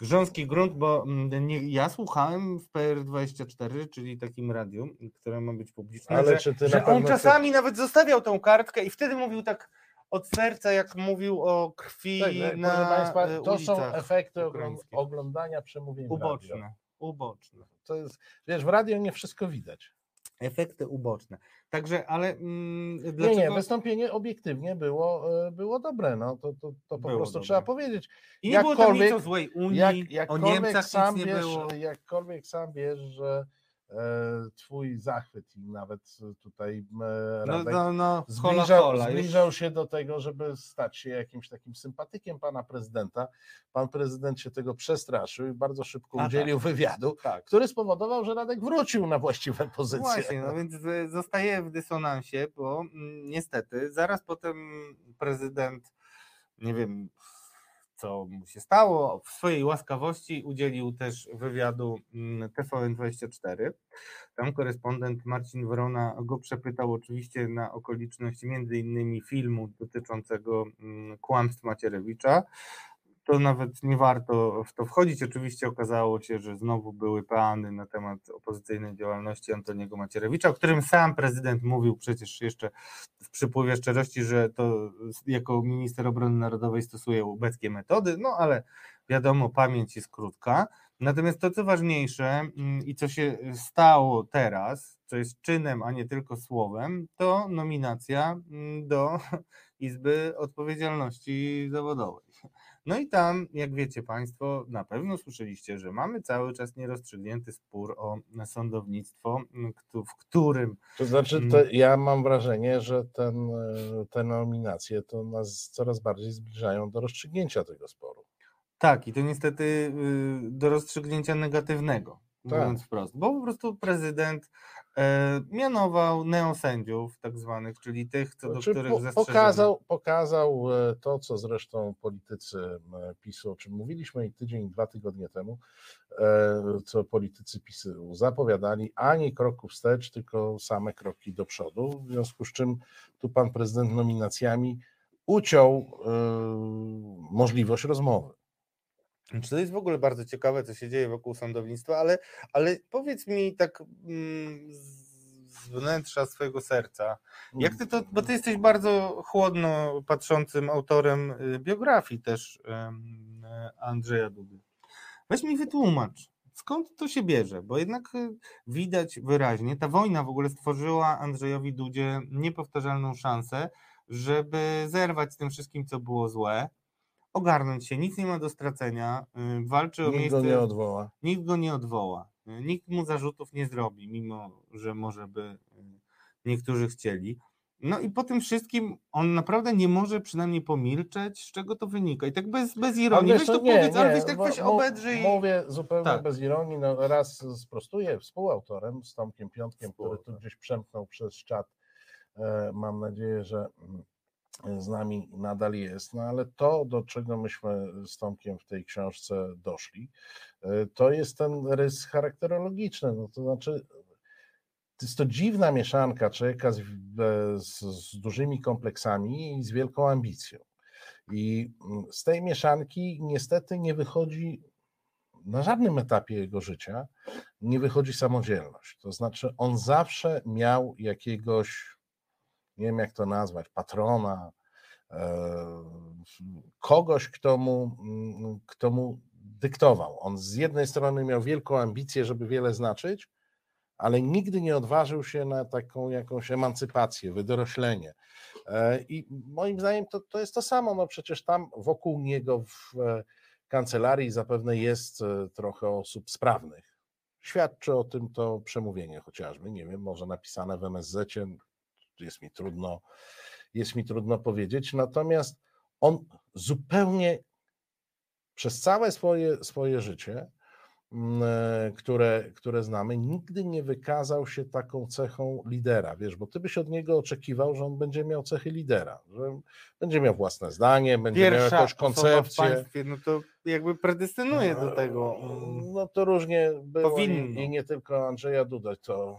grząski grunt, bo nie, ja słuchałem w PR24, czyli takim radiu, które ma być publiczne, Ale że, czy ty na że pewno on czasami nawet zostawiał tą kartkę i wtedy mówił tak od serca, jak mówił o krwi Tak, tak, na proszę Państwa, e, to są efekty oglądania przemówień w radio. uboczne, uboczne. To jest, wiesz, w radio nie wszystko widać. Efekty uboczne. Także, ale mm, Nie, dlaczego... nie, wystąpienie obiektywnie było, e, było dobre, no to, to, to po Było prostu dobre. trzeba powiedzieć. I nie było tam nic o złej Unii, Jak, o jakkolwiek, Niemcach sam nie wiesz, było. jakkolwiek sam wiesz, że twój zachwyt i nawet tutaj e, No, Radek no, no, hola, zbliżał, hola, zbliżał się do tego, żeby stać się jakimś takim sympatykiem pana prezydenta. Pan prezydent się tego przestraszył i bardzo szybko A, udzielił wywiadu, Tak. który spowodował, że Radek wrócił na właściwe pozycje. Właśnie, no więc e, zostaje w dysonansie, bo mm, niestety zaraz potem prezydent, nie wiem co mu się stało, w swojej łaskawości udzielił też wywiadu mm, TVN24. Tam korespondent Marcin Wrona go przepytał oczywiście na okoliczności między innymi filmu dotyczącego mm, kłamstw Macierewicza. To nawet nie warto w to wchodzić. Oczywiście okazało się, że znowu były peany na temat opozycyjnej działalności Antoniego Macierewicza, o którym sam prezydent mówił przecież jeszcze w przypływie szczerości, że to jako minister obrony narodowej stosuje ubeckie metody, no ale wiadomo, pamięć jest krótka. Natomiast to, co ważniejsze mm, i co się stało teraz, co jest czynem, a nie tylko słowem, to nominacja mm, do Izby Odpowiedzialności Zawodowej. No i tam, jak wiecie Państwo, na pewno słyszeliście, że mamy cały czas nierozstrzygnięty spór o sądownictwo, w którym To znaczy, to ja mam wrażenie, że ten, e, te nominacje to nas coraz bardziej zbliżają do rozstrzygnięcia tego sporu. tak, i to niestety y, do rozstrzygnięcia negatywnego, Tak. mówiąc wprost, bo po prostu prezydent e, mianował neosędziów tak zwanych, czyli tych, co do Znaczy, których zastrzeżono. pokazał, pokazał e, to, co zresztą politycy e, PiSu, o czym mówiliśmy i tydzień, dwa tygodnie temu, e, co politycy PiSu zapowiadali, ani kroku wstecz, tylko same kroki do przodu, w związku z czym tu pan prezydent nominacjami uciął e, możliwość rozmowy. Czy to jest w ogóle bardzo ciekawe, co się dzieje wokół sądownictwa, ale, ale powiedz mi tak mm, z wnętrza swojego serca, jak ty to, bo ty jesteś bardzo chłodno patrzącym autorem y, biografii też Andrzeja Dudy. Weź mi wytłumacz, skąd to się bierze, bo jednak y, widać wyraźnie, ta wojna w ogóle stworzyła Andrzejowi Dudzie niepowtarzalną szansę, żeby zerwać z tym wszystkim, co było złe, ogarnąć się, nic nie ma do stracenia, y, walczy o Nikt miejsce go nie odwoła. nikt go nie odwoła. Nikt mu zarzutów nie zrobi, mimo że może by y, niektórzy chcieli. No i po tym wszystkim on naprawdę nie może przynajmniej pomilczeć, z czego to wynika. I tak bez, bez ironii, weź to powiedz, ale weź tak weź obedrzyj. Mówię zupełnie Tak. bez ironii, no raz sprostuję, współautorem z Tomkiem Piątkiem, który tu gdzieś przemknął przez czat. E, Mam nadzieję, że mm, z nami nadal jest, no ale to, do czego myśmy z Tomkiem w tej książce doszli, e, to jest ten rys charakterologiczny, no to znaczy to jest to dziwna mieszanka człowieka z, z, z dużymi kompleksami i z wielką ambicją. I mm, z tej mieszanki niestety nie wychodzi na żadnym etapie jego życia, nie wychodzi samodzielność. To znaczy, on zawsze miał jakiegoś, nie wiem jak to nazwać, patrona, e, kogoś, kto mu, mm, kto mu dyktował. On z jednej strony miał wielką ambicję, żeby wiele znaczyć, ale nigdy nie odważył się na taką jakąś emancypację, wydoroślenie. E, I moim zdaniem to, to jest to samo. No przecież tam wokół niego w e, kancelarii zapewne jest trochę osób sprawnych. Świadczy o tym to przemówienie chociażby, nie wiem, może napisane w MSZ, jest mi trudno, jest mi trudno powiedzieć. Natomiast on zupełnie przez całe swoje, swoje życie, mm, e, które, które znamy, nigdy nie wykazał się taką cechą lidera, wiesz, bo ty byś od niego oczekiwał, że on będzie miał cechy lidera, że będzie miał własne zdanie, będzie miał Pierwsza jakąś osoba w koncepcję. państwie, no to jakby predestynuje do tego. mm, No to różnie było i, Powinno. i nie tylko Andrzeja Duda to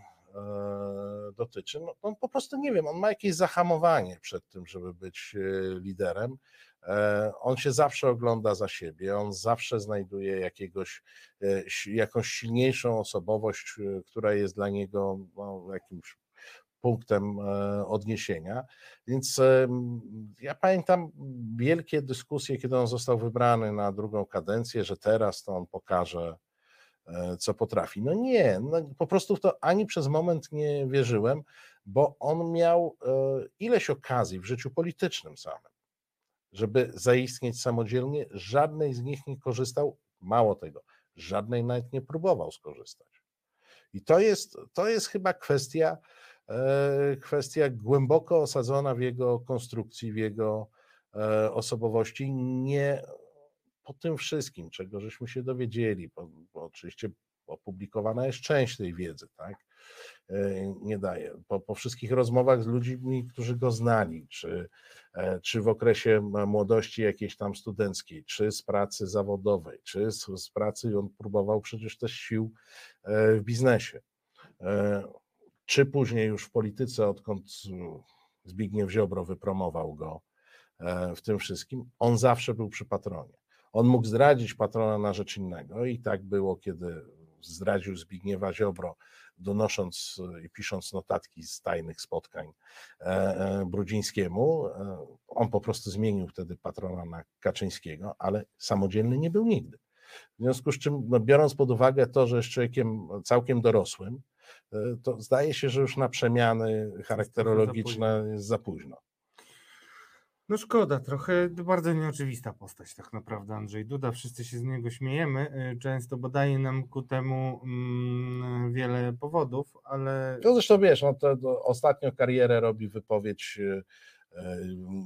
dotyczy. No, on po prostu nie wiem, on ma jakieś zahamowanie przed tym, żeby być e, liderem. E, on się zawsze ogląda za siebie, on zawsze znajduje jakiegoś, e, jakąś silniejszą osobowość, e, która jest dla niego no, jakimś punktem e, odniesienia. Więc ja pamiętam wielkie dyskusje, kiedy on został wybrany na drugą kadencję, że teraz to on pokaże, e, co potrafi. No nie, no po prostu w to ani przez moment nie wierzyłem, bo on miał e, ileś okazji w życiu politycznym samym, żeby zaistnieć samodzielnie, żadnej z nich nie korzystał, mało tego, żadnej nawet nie próbował skorzystać. I to jest, to jest chyba kwestia, e, kwestia głęboko osadzona w jego konstrukcji, w jego e, osobowości, nie po tym wszystkim, czego żeśmy się dowiedzieli, bo, bo oczywiście opublikowana jest część tej wiedzy, tak? E, Nie daje. Po, po wszystkich rozmowach z ludźmi, którzy go znali, czy, e, czy w okresie młodości jakiejś tam studenckiej, czy z pracy zawodowej, czy z, z pracy, on próbował przecież też sił e, w biznesie, czy później już w polityce, odkąd Zbigniew Ziobro wypromował go w tym wszystkim, on zawsze był przy patronie. On mógł zdradzić patrona na rzecz innego i tak było, kiedy zdradził Zbigniewa Ziobro, donosząc e, i pisząc notatki z tajnych spotkań e, e, Brudzińskiemu. On po prostu zmienił wtedy patrona na Kaczyńskiego, ale samodzielny nie był nigdy. W związku z czym, no biorąc pod uwagę to, że jest człowiekiem całkiem dorosłym, to zdaje się, że już na przemiany charakterologiczne jest za późno. No szkoda, trochę bardzo nieoczywista postać tak naprawdę Andrzej Duda. Wszyscy się z niego śmiejemy y, często, bo daje nam ku temu mm, wiele powodów, ale No zresztą wiesz, no to, to ostatnio karierę robi wypowiedź e, e,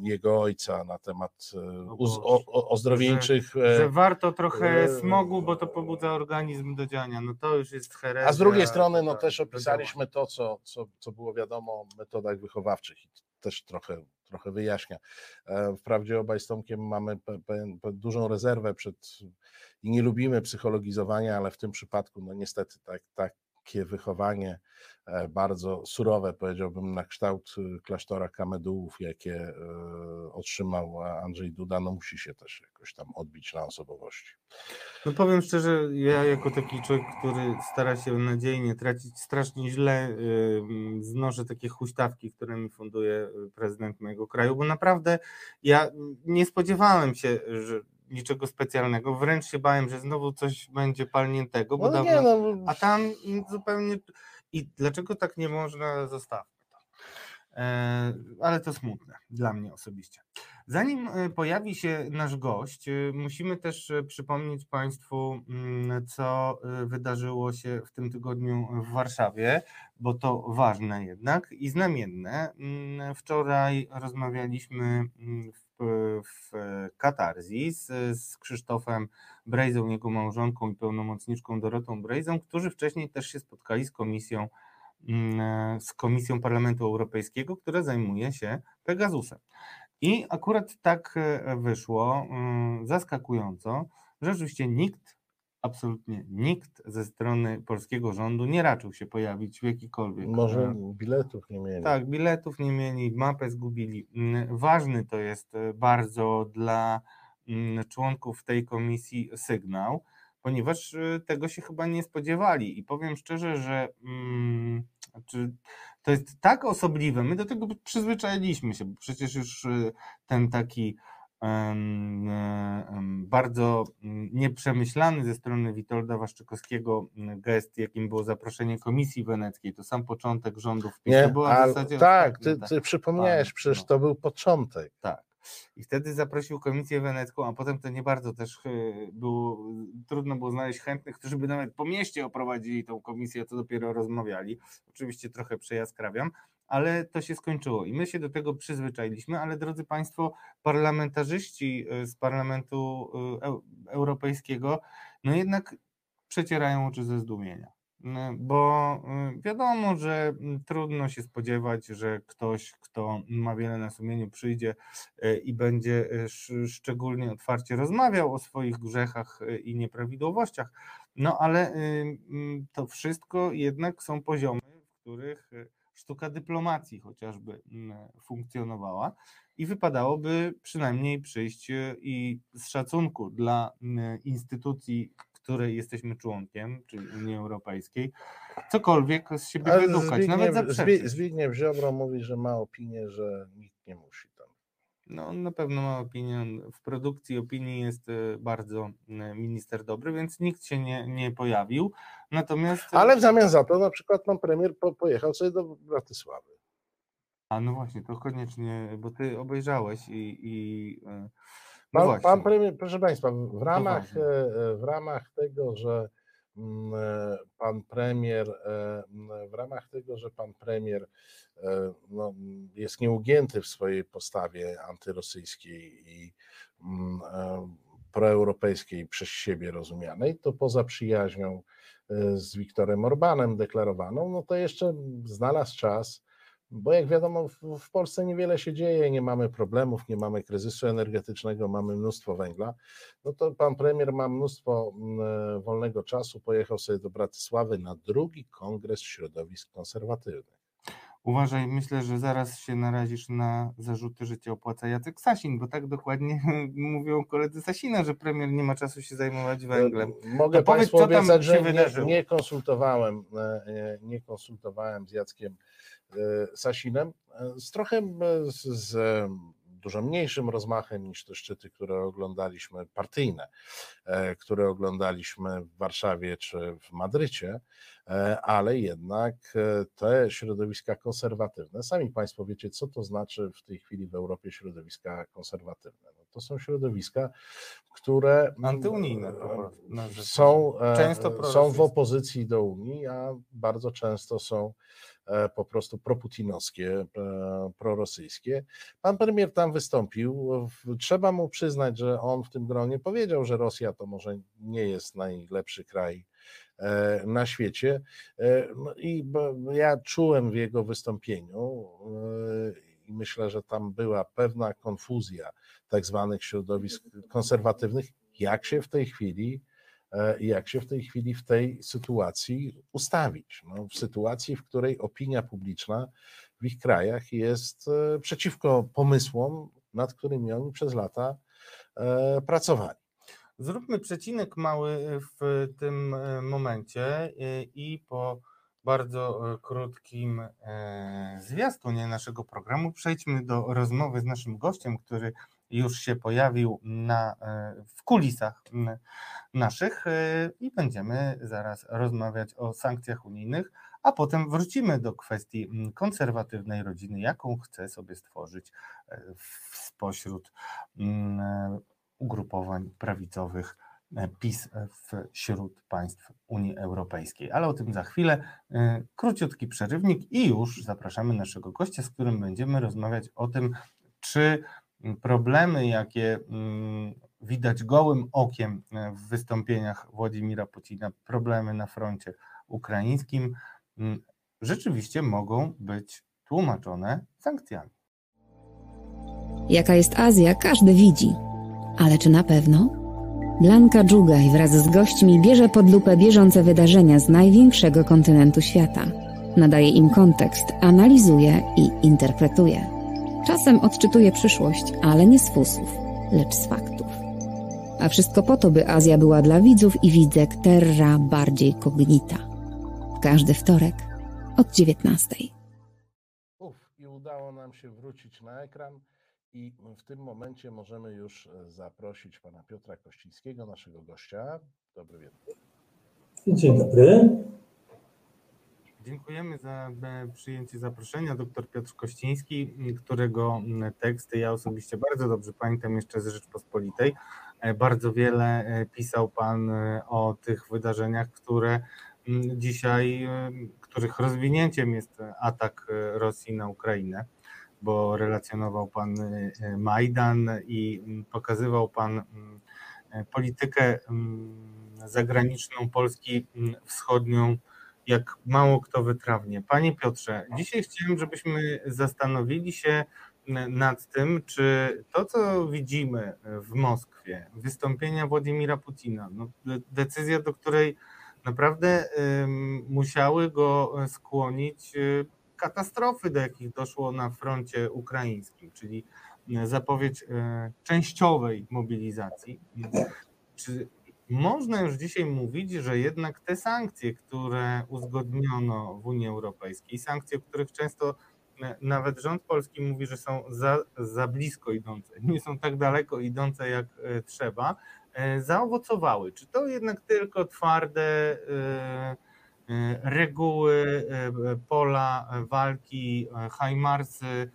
jego ojca na temat e, uz, o, o, ozdrowieńczych. e, że warto trochę e, smogu, bo to pobudza organizm do działania. No to już jest herezja. A z drugiej strony, no też opisaliśmy to, co, co, co było wiadomo o metodach wychowawczych i też trochę, trochę wyjaśnia. E, Wprawdzie obaj z Tomkiem mamy dużą rezerwę przed i nie lubimy psychologizowania, ale w tym przypadku, no niestety, tak, takie wychowanie e, bardzo surowe, powiedziałbym, na kształt e, klasztora kamedułów, jakie e, otrzymał Andrzej Duda, no musi się też jakoś tam odbić na osobowości. No powiem szczerze, ja jako taki człowiek, który stara się nadziei nie tracić, strasznie źle y, mm, znoszę takie huśtawki, które mi funduje y, prezydent mojego kraju, bo naprawdę ja nie spodziewałem się, że niczego specjalnego, wręcz się bałem, że znowu coś będzie palniętego, bo No dawno, nie, no, a tam zupełnie i dlaczego tak nie można, zostawmy to. E, Ale to smutne dla mnie osobiście. Zanim e, pojawi się nasz gość, e, musimy też przypomnieć Państwu, mm, co wydarzyło się w tym tygodniu w Warszawie, bo to ważne jednak i znamienne. Mm, Wczoraj rozmawialiśmy mm, w, w Katarzis z Krzysztofem Brejzą, jego małżonką i pełnomocniczką Dorotą Brejzą, którzy wcześniej też się spotkali z komisją mm, z Komisją Parlamentu Europejskiego, która zajmuje się Pegasusem. I akurat tak e, wyszło, mm, zaskakująco, że rzeczywiście nikt, absolutnie nikt ze strony polskiego rządu nie raczył się pojawić w jakikolwiek. może e, biletów nie mieli. tak, biletów nie mieli, mapę zgubili. Mm, Ważny to jest e, bardzo dla mm, członków tej komisji sygnał, ponieważ e, tego się chyba nie spodziewali. I powiem szczerze, że mm, to jest tak osobliwe, my do tego przyzwyczailiśmy się, bo przecież już ten taki bardzo mm, nieprzemyślany ze strony Witolda Waszczykowskiego mm, gest, jakim było zaproszenie Komisji Weneckiej, to sam początek rządów PiS, Nie, to była ale- w zasadzie tak, ty, ta- ty przypomniałeś, przecież no. to był początek. tak. I wtedy zaprosił Komisję Wenecką, a potem to nie bardzo też y, było, trudno było znaleźć chętnych, którzy by nawet po mieście oprowadzili tą komisję, co dopiero rozmawiali. Oczywiście trochę przejaskrawiam, ale to się skończyło i my się do tego przyzwyczailiśmy, ale drodzy Państwo, parlamentarzyści y, z Parlamentu y, Europejskiego, no jednak przecierają oczy ze zdumienia. Bo y, wiadomo, że mm, trudno się spodziewać, że ktoś, kto ma wiele na sumieniu, przyjdzie i będzie szczególnie otwarcie rozmawiał o swoich grzechach i nieprawidłowościach. No ale mm, to wszystko jednak są poziomy, w których sztuka dyplomacji chociażby mm, funkcjonowała i wypadałoby przynajmniej przyjść e, i z szacunku dla mm, instytucji, której jesteśmy członkiem, czyli Unii Europejskiej, cokolwiek z siebie Ale wydukać, Zbigniew, nawet zaprzeczyć. Zbigniew Ziobro mówi, że ma opinię, że nikt nie musi no, on na pewno ma opinię. W produkcji opinii jest e, bardzo minister dobry, więc nikt się nie, nie pojawił. Natomiast. Ale w zamian za to na przykład pan premier po, pojechał sobie do Bratysławy. A no właśnie, to koniecznie, bo ty obejrzałeś i. i e, no pan, pan premier, proszę Państwa, w ramach, e, w ramach tego, że e, pan premier, e, w ramach tego, że pan premier e, no, jest nieugięty w swojej postawie antyrosyjskiej i mm, proeuropejskiej przez siebie rozumianej, to poza przyjaźnią z Wiktorem Orbanem deklarowaną, no to jeszcze znalazł czas bo jak wiadomo, w, w, Polsce niewiele się dzieje, nie mamy problemów, nie mamy kryzysu energetycznego, mamy mnóstwo węgla. No to pan premier ma mnóstwo mm, wolnego czasu, pojechał sobie do Bratysławy na drugi kongres środowisk konserwatywnych. Uważaj, myślę, że zaraz się narazisz na zarzuty, że cię opłaca Jacek Sasin, bo tak dokładnie mówią koledzy Sasina, że premier nie ma czasu się zajmować węglem. Mogę to Państwu powiedz, obiecać, że nie, nie, konsultowałem, e, e, nie konsultowałem z Jackiem E, Sasinem, e, z trochę z, z dużo mniejszym rozmachem niż te szczyty, które oglądaliśmy, partyjne, e, które oglądaliśmy w Warszawie czy w Madrycie, ale jednak te środowiska konserwatywne, sami Państwo wiecie, co to znaczy w tej chwili w Europie środowiska konserwatywne. No to są środowiska, które antyunijne są, są w opozycji do Unii, a bardzo często są E, po prostu proputinowskie, e, prorosyjskie. Pan premier tam wystąpił. Trzeba mu przyznać, że on w tym gronie powiedział, że Rosja to może nie jest najlepszy kraj e, na świecie. No I ja czułem w jego wystąpieniu i myślę, że tam była pewna konfuzja tak zwanych środowisk konserwatywnych, jak się w tej chwili E, jak się w tej chwili w tej sytuacji ustawić. No, w sytuacji, w której opinia publiczna w ich krajach jest e, przeciwko pomysłom, nad którymi oni przez lata e, pracowali. Zróbmy przecinek mały w tym momencie i po bardzo krótkim zwiastunie naszego programu przejdźmy do rozmowy z naszym gościem, który już się pojawił na, e, w kulisach naszych e, i będziemy zaraz rozmawiać o sankcjach unijnych, a potem wrócimy do kwestii konserwatywnej rodziny, jaką chce sobie stworzyć e, spośród ugrupowań prawicowych PiS wśród państw Unii Europejskiej. Ale o tym za chwilę. Króciutki przerywnik i już zapraszamy naszego gościa, z którym będziemy rozmawiać o tym, czy problemy, jakie mm, widać gołym okiem e, w wystąpieniach Władimira Putina, problemy na froncie ukraińskim, mm, rzeczywiście mogą być tłumaczone sankcjami. Jaka jest Azja, każdy widzi. Ale czy na pewno? Blanka Dżugaj wraz z gośćmi bierze pod lupę bieżące wydarzenia z największego kontynentu świata. Nadaje im kontekst, analizuje i interpretuje. Czasem odczytuje przyszłość, ale nie z fusów, lecz z faktów. A wszystko po to, by Azja była dla widzów i widzek terra bardziej kognita. Każdy wtorek od 19. Uf, i udało nam się wrócić na ekran i w tym momencie możemy już e, zaprosić pana Piotra Kościńskiego, naszego gościa. Dobry wieczór. Dzień dobry. Dziękujemy za e, przyjęcie zaproszenia. Dr Piotr Kościński, którego teksty ja osobiście bardzo dobrze pamiętam jeszcze z Rzeczpospolitej. E, bardzo wiele e, pisał Pan o tych wydarzeniach, które dzisiaj, których rozwinięciem jest atak Rosji na Ukrainę, bo relacjonował Pan Majdan i pokazywał Pan politykę zagraniczną Polski wschodnią jak mało kto wytrawnie. Panie Piotrze, dzisiaj chciałem, żebyśmy zastanowili się nad tym, czy to, co widzimy w Moskwie, wystąpienia Władimira Putina, no, decyzja, do której naprawdę musiały go skłonić y, katastrofy, do jakich doszło na froncie ukraińskim, czyli zapowiedź y, częściowej mobilizacji. Czy można już dzisiaj mówić, że jednak te sankcje, które uzgodniono w Unii Europejskiej, sankcje, o których często e, nawet rząd polski mówi, że są za, za blisko idące, nie są tak daleko idące jak e, trzeba, e, zaowocowały. Czy to jednak tylko twarde reguły, pola walki, hajmarsy,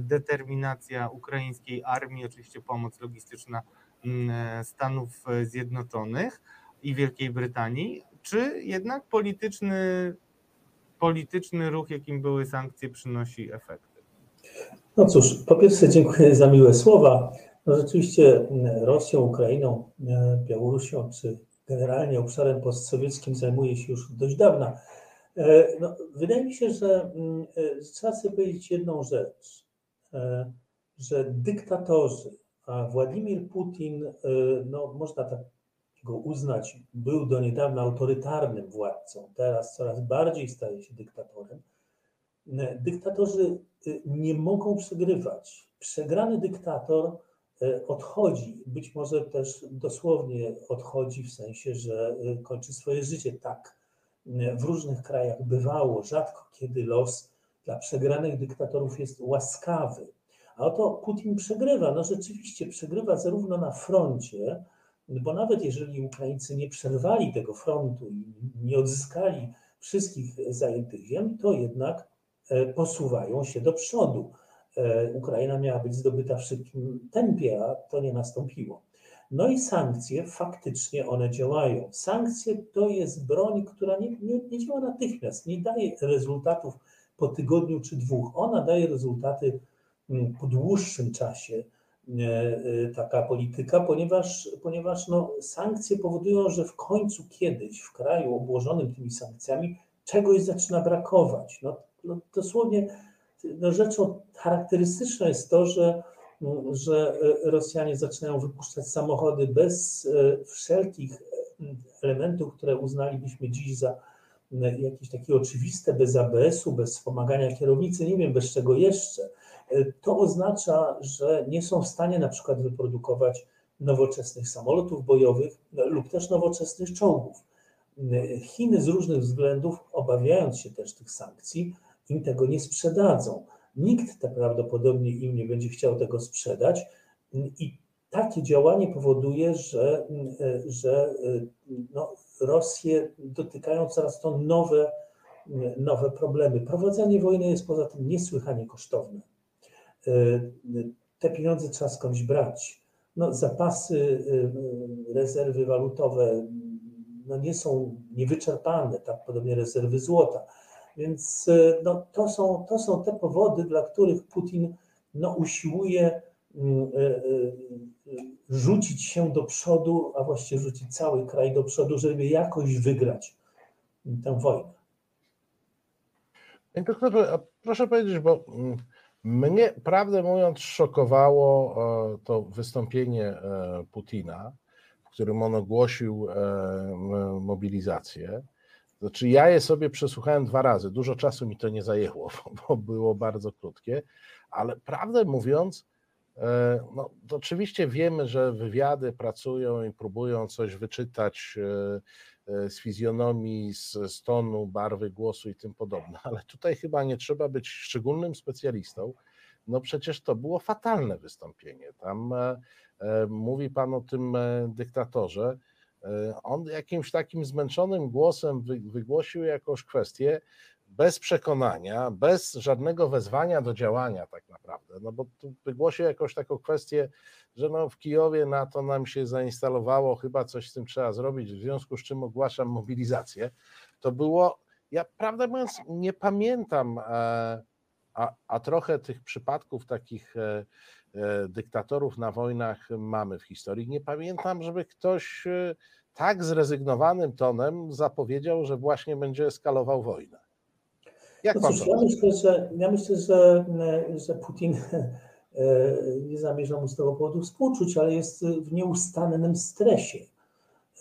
determinacja ukraińskiej armii, oczywiście pomoc logistyczna Stanów Zjednoczonych i Wielkiej Brytanii, czy jednak polityczny, polityczny ruch, jakim były sankcje, przynosi efekty? No cóż, po pierwsze dziękuję za miłe słowa. No rzeczywiście mm, Rosją, Ukrainą, e, Białorusią, czy generalnie obszarem postsowieckim zajmuje się już dość dawna. E, no, wydaje mi się, że mm, e, trzeba sobie powiedzieć jedną rzecz, że dyktatorzy, a Władimir Putin, y, no można tak go uznać, był do niedawna autorytarnym władcą, teraz coraz bardziej staje się dyktatorem. Y, dyktatorzy y, nie mogą przegrywać. Przegrany dyktator odchodzi, być może też dosłownie odchodzi, w sensie, że kończy swoje życie. Tak w różnych krajach bywało, rzadko kiedy los dla przegranych dyktatorów jest łaskawy. A oto Putin przegrywa. No rzeczywiście przegrywa zarówno na froncie, bo nawet jeżeli Ukraińcy nie przerwali tego frontu i nie odzyskali wszystkich zajętych ziem, to jednak e, posuwają się do przodu. E, Ukraina miała być zdobyta w szybkim tempie, a to nie nastąpiło. No i sankcje, faktycznie one działają. Sankcje to jest broń, która nie, nie, nie działa natychmiast, nie daje rezultatów po tygodniu czy dwóch. Ona daje rezultaty po dłuższym czasie e, e, taka polityka, ponieważ, ponieważ no, sankcje powodują, że w końcu kiedyś w kraju obłożonym tymi sankcjami czegoś zaczyna brakować. No, no dosłownie no, rzeczą charakterystyczną jest to, że, mm, że Rosjanie zaczynają wypuszczać samochody bez e, wszelkich elementów, które uznalibyśmy dziś za jakieś takie oczywiste, bez ABS-u, bez wspomagania kierownicy, nie wiem bez czego jeszcze to oznacza, że nie są w stanie na przykład wyprodukować nowoczesnych samolotów bojowych lub też nowoczesnych czołgów. Chiny z różnych względów, obawiając się też tych sankcji, im tego nie sprzedadzą. Nikt tak prawdopodobnie im nie będzie chciał tego sprzedać i takie działanie powoduje, że, że no, Rosję dotykają coraz to nowe, nowe problemy. Prowadzenie wojny jest poza tym niesłychanie kosztowne. E, te pieniądze trzeba skądś brać. No, zapasy, e, rezerwy walutowe no, nie są niewyczerpane, tak podobnie rezerwy złota. Więc e, no, to, są, to są te powody, dla których Putin no, usiłuje mm, rzucić się do przodu, a właściwie rzucić cały kraj do przodu, żeby jakoś wygrać tę wojnę. Panie doktorze, proszę powiedzieć, bo mm, mnie, prawdę mówiąc, szokowało e, to wystąpienie e, Putina, w którym on ogłosił e, mobilizację. Znaczy, ja je sobie przesłuchałem dwa razy. Dużo czasu mi to nie zajęło, bo było bardzo krótkie, ale prawdę mówiąc, no, oczywiście wiemy, że wywiady pracują i próbują coś wyczytać z fizjonomii, z, z tonu, barwy głosu i tym podobne, ale tutaj chyba nie trzeba być szczególnym specjalistą. No przecież to było fatalne wystąpienie. Tam e, e, mówi pan o tym e, dyktatorze. On jakimś takim zmęczonym głosem wygłosił jakąś kwestię, bez przekonania, bez żadnego wezwania do działania tak naprawdę, no bo tu wygłosi jakąś taką kwestię, że no w Kijowie NATO nam się zainstalowało, chyba coś z tym trzeba zrobić, w związku z czym ogłaszam mobilizację, to było, ja prawdę mówiąc nie pamiętam, e, a, a trochę tych przypadków takich e, e, dyktatorów na wojnach mamy w historii, nie pamiętam, żeby ktoś tak zrezygnowanym tonem zapowiedział, że właśnie będzie eskalował wojnę. Jak no cóż, ja myślę, że, ja myślę, że, że Putin e, nie zamierza mu z tego powodu współczuć, ale jest w nieustannym stresie.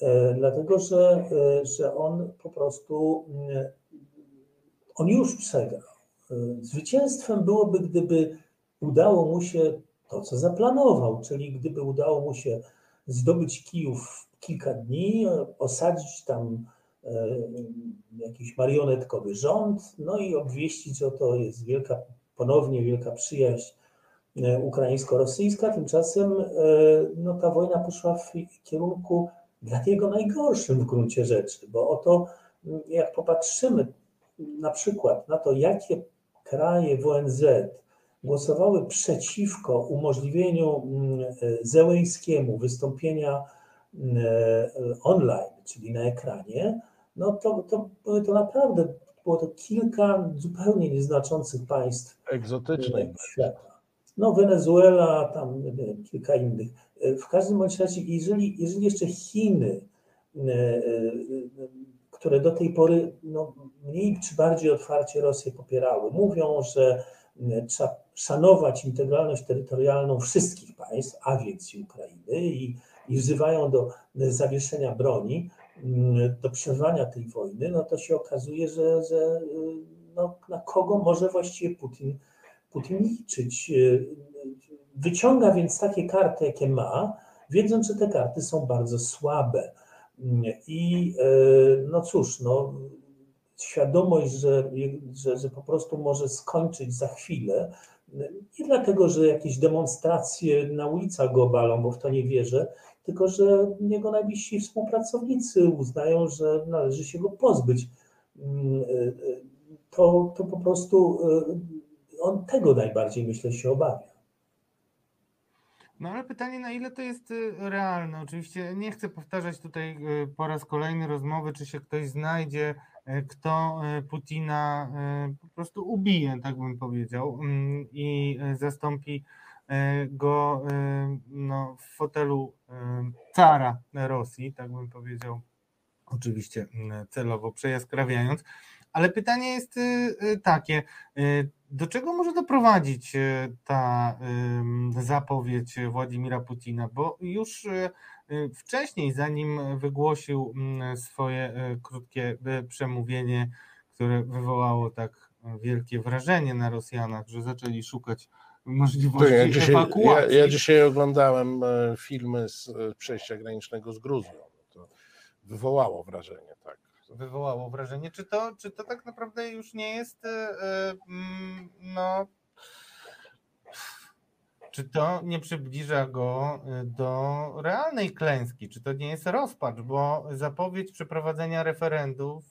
E, dlatego, że, e, że on po prostu on już przegrał. Zwycięstwem byłoby, gdyby udało mu się to, co zaplanował, czyli gdyby udało mu się zdobyć Kijów w kilka dni, osadzić tam E, jakiś marionetkowy rząd, no i obwieścić, że to jest wielka, ponownie wielka przyjaźń e, ukraińsko-rosyjska. Tymczasem e, no, ta wojna poszła w kierunku dla niego najgorszym w gruncie rzeczy, bo oto jak popatrzymy na przykład na to, jakie kraje w ONZ głosowały przeciwko umożliwieniu Zełęskiemu wystąpienia online, czyli na ekranie, no to, to to naprawdę było to kilka zupełnie nieznaczących państw egzotycznych e, świata. No Wenezuela, tam kilka innych. E, w każdym bądź razie, jeżeli, jeżeli jeszcze Chiny, e, które do tej pory no, mniej czy bardziej otwarcie Rosję popierały, mówią, że trzeba szanować integralność terytorialną wszystkich państw, a więc i Ukrainy, i, i wzywają do zawieszenia broni, do przeżywania tej wojny, no to się okazuje, że, że y, no, na kogo może właściwie Putin, Putin liczyć. Y, wyciąga więc takie karty, jakie ma, wiedząc, że te karty są bardzo słabe. Mm, I y, no cóż, no, świadomość, że, że, że po prostu może skończyć za chwilę, nie dlatego, że jakieś demonstracje na ulicach go balą, bo w to nie wierzę, tylko że jego najbliżsi współpracownicy uznają, że należy się go pozbyć. Mm, e, e, to, to po prostu e, on tego najbardziej, myślę, się obawia. No ale pytanie, na ile to jest realne? Oczywiście nie chcę powtarzać tutaj po raz kolejny rozmowy, czy się ktoś znajdzie, kto Putina po prostu ubije, tak bym powiedział, mm, i zastąpi go e, no, w fotelu e, cara Rosji, tak bym powiedział, oczywiście celowo przejaskrawiając. Ale pytanie jest takie, do czego może doprowadzić ta zapowiedź Władimira Putina? Bo już wcześniej, zanim wygłosił swoje krótkie przemówienie, które wywołało tak wielkie wrażenie na Rosjanach, że zaczęli szukać możliwości ja dzisiaj, ewakuacji. Ja, ja, dzisiaj oglądałem e, filmy z e, przejścia granicznego z Gruzją. To wywołało wrażenie, tak. Wywołało wrażenie. Czy to, czy to tak naprawdę już nie jest e, mm, no czy to nie przybliża go do realnej klęski? Czy to nie jest rozpacz? Bo zapowiedź przeprowadzenia referendów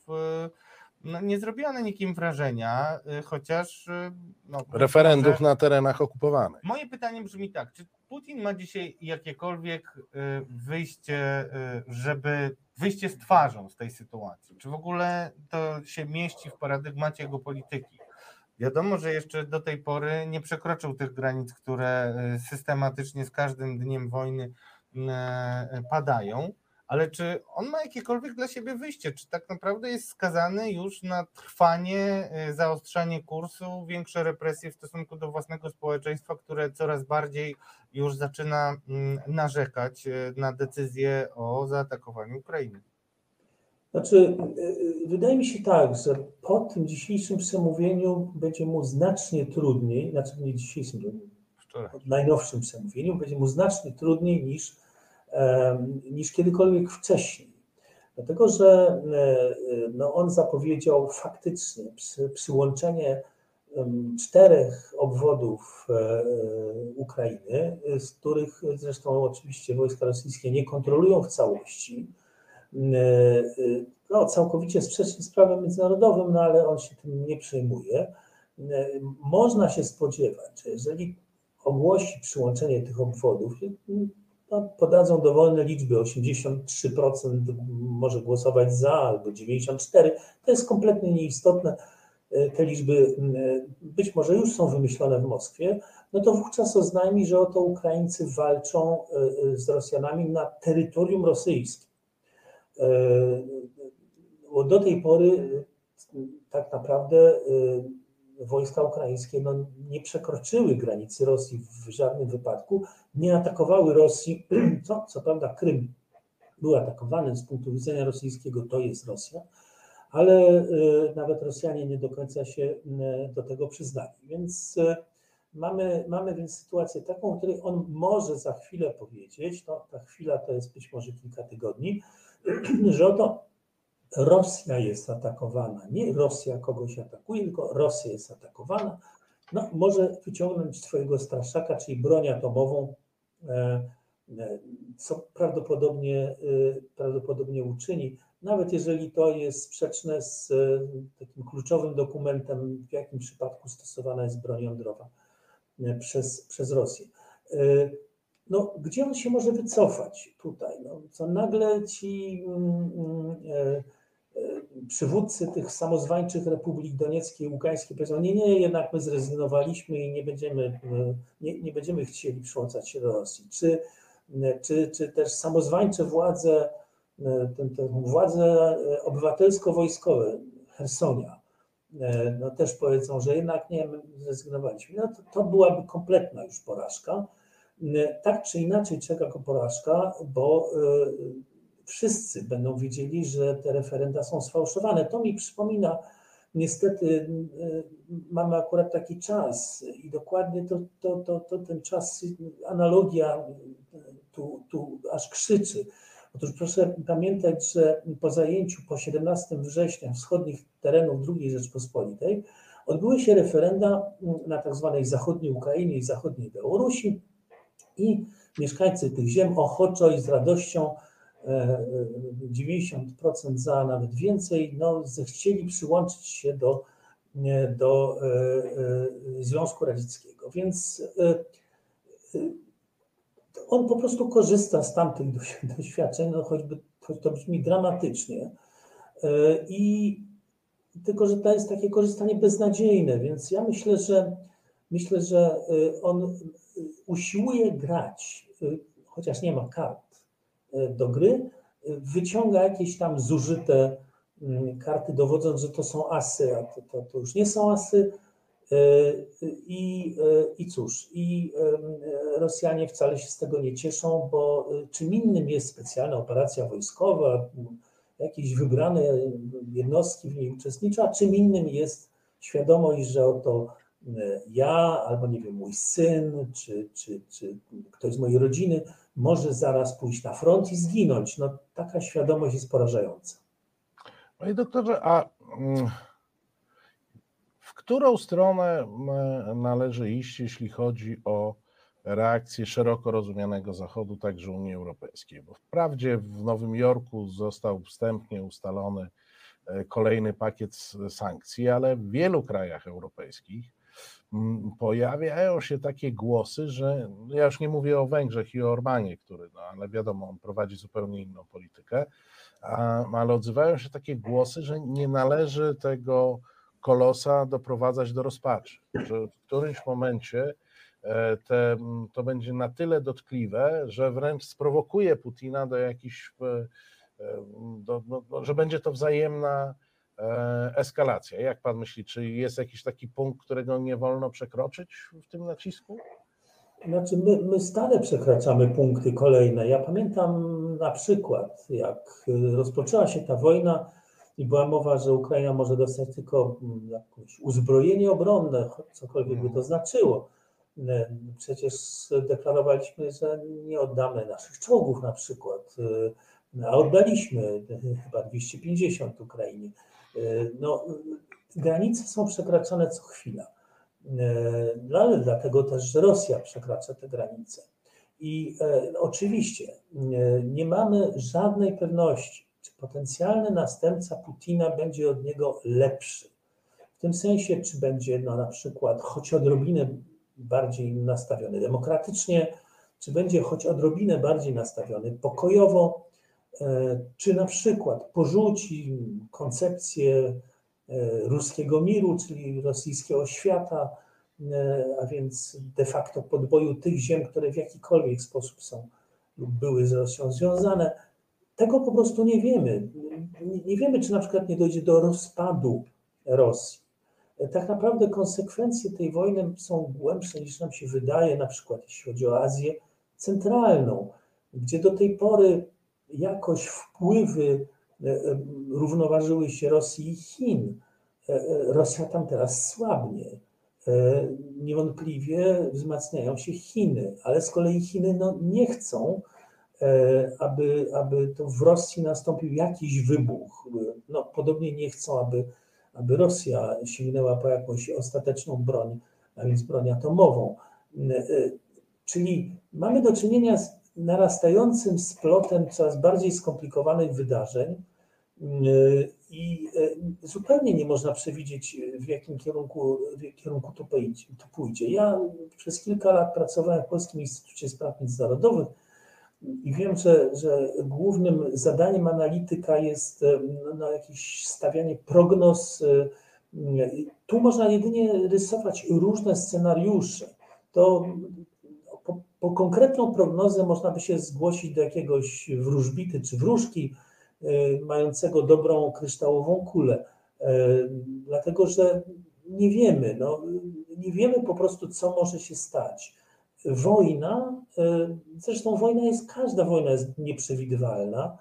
no, nie zrobiła na nikim wrażenia, y, chociaż. Y, no, Referendów może... na terenach okupowanych. Moje pytanie brzmi tak: czy Putin ma dzisiaj jakiekolwiek y, wyjście, żeby wyjście z twarzą z tej sytuacji? Czy w ogóle to się mieści w paradygmacie jego polityki? Wiadomo, że jeszcze do tej pory nie przekroczył tych granic, które systematycznie z każdym dniem wojny padają ale czy on ma jakiekolwiek dla siebie wyjście? Czy tak naprawdę jest skazany już na trwanie, y, zaostrzanie kursu, większe represje w stosunku do własnego społeczeństwa, które coraz bardziej już zaczyna mm, narzekać y, na decyzję o zaatakowaniu Ukrainy? Znaczy, y, wydaje mi się tak, że po tym dzisiejszym przemówieniu będzie mu znacznie trudniej, znaczy nie dzisiejszym, najnowszym przemówieniu, będzie mu znacznie trudniej niż niż kiedykolwiek wcześniej. Dlatego, że e, no on zapowiedział faktycznie przy, przyłączenie czterech obwodów e, Ukrainy, z których zresztą oczywiście wojska rosyjskie nie kontrolują w całości. E, no, całkowicie sprzeczny z prawem międzynarodowym, no ale on się tym nie przejmuje. Można się spodziewać, że jeżeli ogłosi przyłączenie tych obwodów, podadzą dowolne liczby, 83% może głosować za albo 94%, to jest kompletnie nieistotne. E, te liczby być może już są wymyślone w Moskwie, no to wówczas oznajmi, że oto Ukraińcy walczą e, z Rosjanami na terytorium rosyjskim. Do tej pory tak naprawdę wojska ukraińskie no, nie przekroczyły granicy Rosji w żadnym wypadku, nie atakowały Rosji, co, co prawda Krym był atakowany z punktu widzenia rosyjskiego, to jest Rosja, ale y, nawet Rosjanie nie do końca się y, do tego przyznali. Więc y, mamy, mamy więc sytuację taką, o której on może za chwilę powiedzieć, no, ta chwila to jest być może kilka tygodni, że oto Rosja jest atakowana. Nie Rosja kogoś atakuje, tylko Rosja jest atakowana. No, może wyciągnąć swojego straszaka, czyli broń atomową, e, e, co prawdopodobnie, e, prawdopodobnie uczyni, nawet jeżeli to jest sprzeczne z takim kluczowym dokumentem, w jakim przypadku stosowana jest broń jądrowa przez, przez Rosję. No, gdzie on się może wycofać tutaj? No, co nagle ci. Mm, mm, przywódcy tych samozwańczych republik donieckiej i ługańskiej powiedzą, nie, nie, jednak my zrezygnowaliśmy i nie będziemy, nie, nie będziemy chcieli przyłączać się do Rosji. Czy, czy, czy też samozwańcze władze, te, te władze obywatelsko-wojskowe Hersonia, no też powiedzą, że jednak nie, my zrezygnowaliśmy. No to, to byłaby kompletna już porażka. Tak czy inaczej czeka go porażka, bo wszyscy będą wiedzieli, że te referenda są sfałszowane. To mi przypomina, niestety y, mamy akurat taki czas i dokładnie to, to, to, to ten czas, analogia tu, tu aż krzyczy. Otóż proszę pamiętać, że po zajęciu po 17 września wschodnich terenów II Rzeczpospolitej odbyły się referenda na tak zwanej zachodniej Ukrainie i zachodniej Białorusi i mieszkańcy tych ziem ochoczo i z radością 90% za, nawet więcej, no, zechcieli przyłączyć się do, do e, e, Związku Radzieckiego. Więc e, on po prostu korzysta z tamtych doświadczeń, no choćby to brzmi dramatycznie. I tylko, że to jest takie korzystanie beznadziejne, więc ja myślę, że myślę, że on usiłuje grać, chociaż nie ma kart E, do gry, wyciąga jakieś tam zużyte mm, karty, dowodząc, że to są asy, a to, to, to już nie są asy. E, I, e, I cóż, i Rosjanie wcale się z tego nie cieszą, bo czym innym jest specjalna operacja wojskowa, jakieś wybrane jednostki w niej uczestniczą, a czym innym jest świadomość, że oto ja, albo nie wiem, mój syn, czy, czy, czy ktoś z mojej rodziny może zaraz pójść na front i zginąć. No, taka świadomość jest porażająca. Panie doktorze, a mm, w którą stronę należy iść, jeśli chodzi o reakcję szeroko rozumianego Zachodu, także Unii Europejskiej? Bo wprawdzie w Nowym Jorku został wstępnie ustalony e, kolejny pakiet sankcji, ale w wielu krajach europejskich pojawiają się takie głosy, że no ja już nie mówię o Węgrzech i o Orbanie, który, no ale wiadomo, on prowadzi zupełnie inną politykę, a, ale odzywają się takie głosy, że nie należy tego kolosa doprowadzać do rozpaczy, że w którymś momencie e, te, to będzie na tyle dotkliwe, że wręcz sprowokuje Putina do jakichś, e, e, do, do, że będzie to wzajemna eskalacja. Jak pan myśli, czy jest jakiś taki punkt, którego nie wolno przekroczyć w tym nacisku? Znaczy, my, my stale przekraczamy punkty kolejne. Ja pamiętam na przykład, jak rozpoczęła się ta wojna i była mowa, że Ukraina może dostać tylko mm, jakieś uzbrojenie obronne, cokolwiek by to mhm. znaczyło. E, przecież deklarowaliśmy, że nie oddamy naszych czołgów na przykład, e, a oddaliśmy chyba 250 Ukrainie. E, no, granice są przekraczane co chwila. E, ale dlatego też, że Rosja przekracza te granice. I e, oczywiście nie mamy żadnej pewności, czy potencjalny następca Putina będzie od niego lepszy. W tym sensie, czy będzie no, na przykład choć odrobinę bardziej nastawiony demokratycznie, czy będzie choć odrobinę bardziej nastawiony pokojowo, e, czy na przykład porzuci koncepcję e, ruskiego miru, czyli rosyjskiego świata, e, a więc de facto podboju tych ziem, które w jakikolwiek sposób są lub były z Rosją związane. Tego po prostu nie wiemy. Nie wiemy, czy na przykład nie dojdzie do rozpadu Rosji. Tak naprawdę konsekwencje tej wojny są głębsze niż nam się wydaje, na przykład jeśli chodzi o Azję Centralną, gdzie do tej pory jakoś wpływy e, e, równoważyły się Rosji i Chin. E, Rosja tam teraz słabnie. Niewątpliwie wzmacniają się Chiny, ale z kolei Chiny no, nie chcą, aby, aby to w Rosji nastąpił jakiś wybuch. No, podobnie nie chcą, aby, aby Rosja sięgnęła po jakąś ostateczną broń, a więc broń atomową. Czyli mamy do czynienia z narastającym splotem coraz bardziej skomplikowanych wydarzeń i e, zupełnie nie można przewidzieć, w jakim kierunku, w kierunku to, pójdzie, to pójdzie. Ja przez kilka lat pracowałem w Polskim Instytucie Spraw Międzynarodowych i wiem, że, że głównym zadaniem analityka jest no, jakieś stawianie prognoz. E, tu można jedynie rysować różne scenariusze. To po konkretną prognozę można by się zgłosić do jakiegoś wróżbity czy wróżki y, mającego dobrą kryształową kulę, y, dlatego że nie wiemy, no, nie wiemy po prostu, co może się stać. Wojna, y, zresztą wojna jest, każda wojna jest nieprzewidywalna,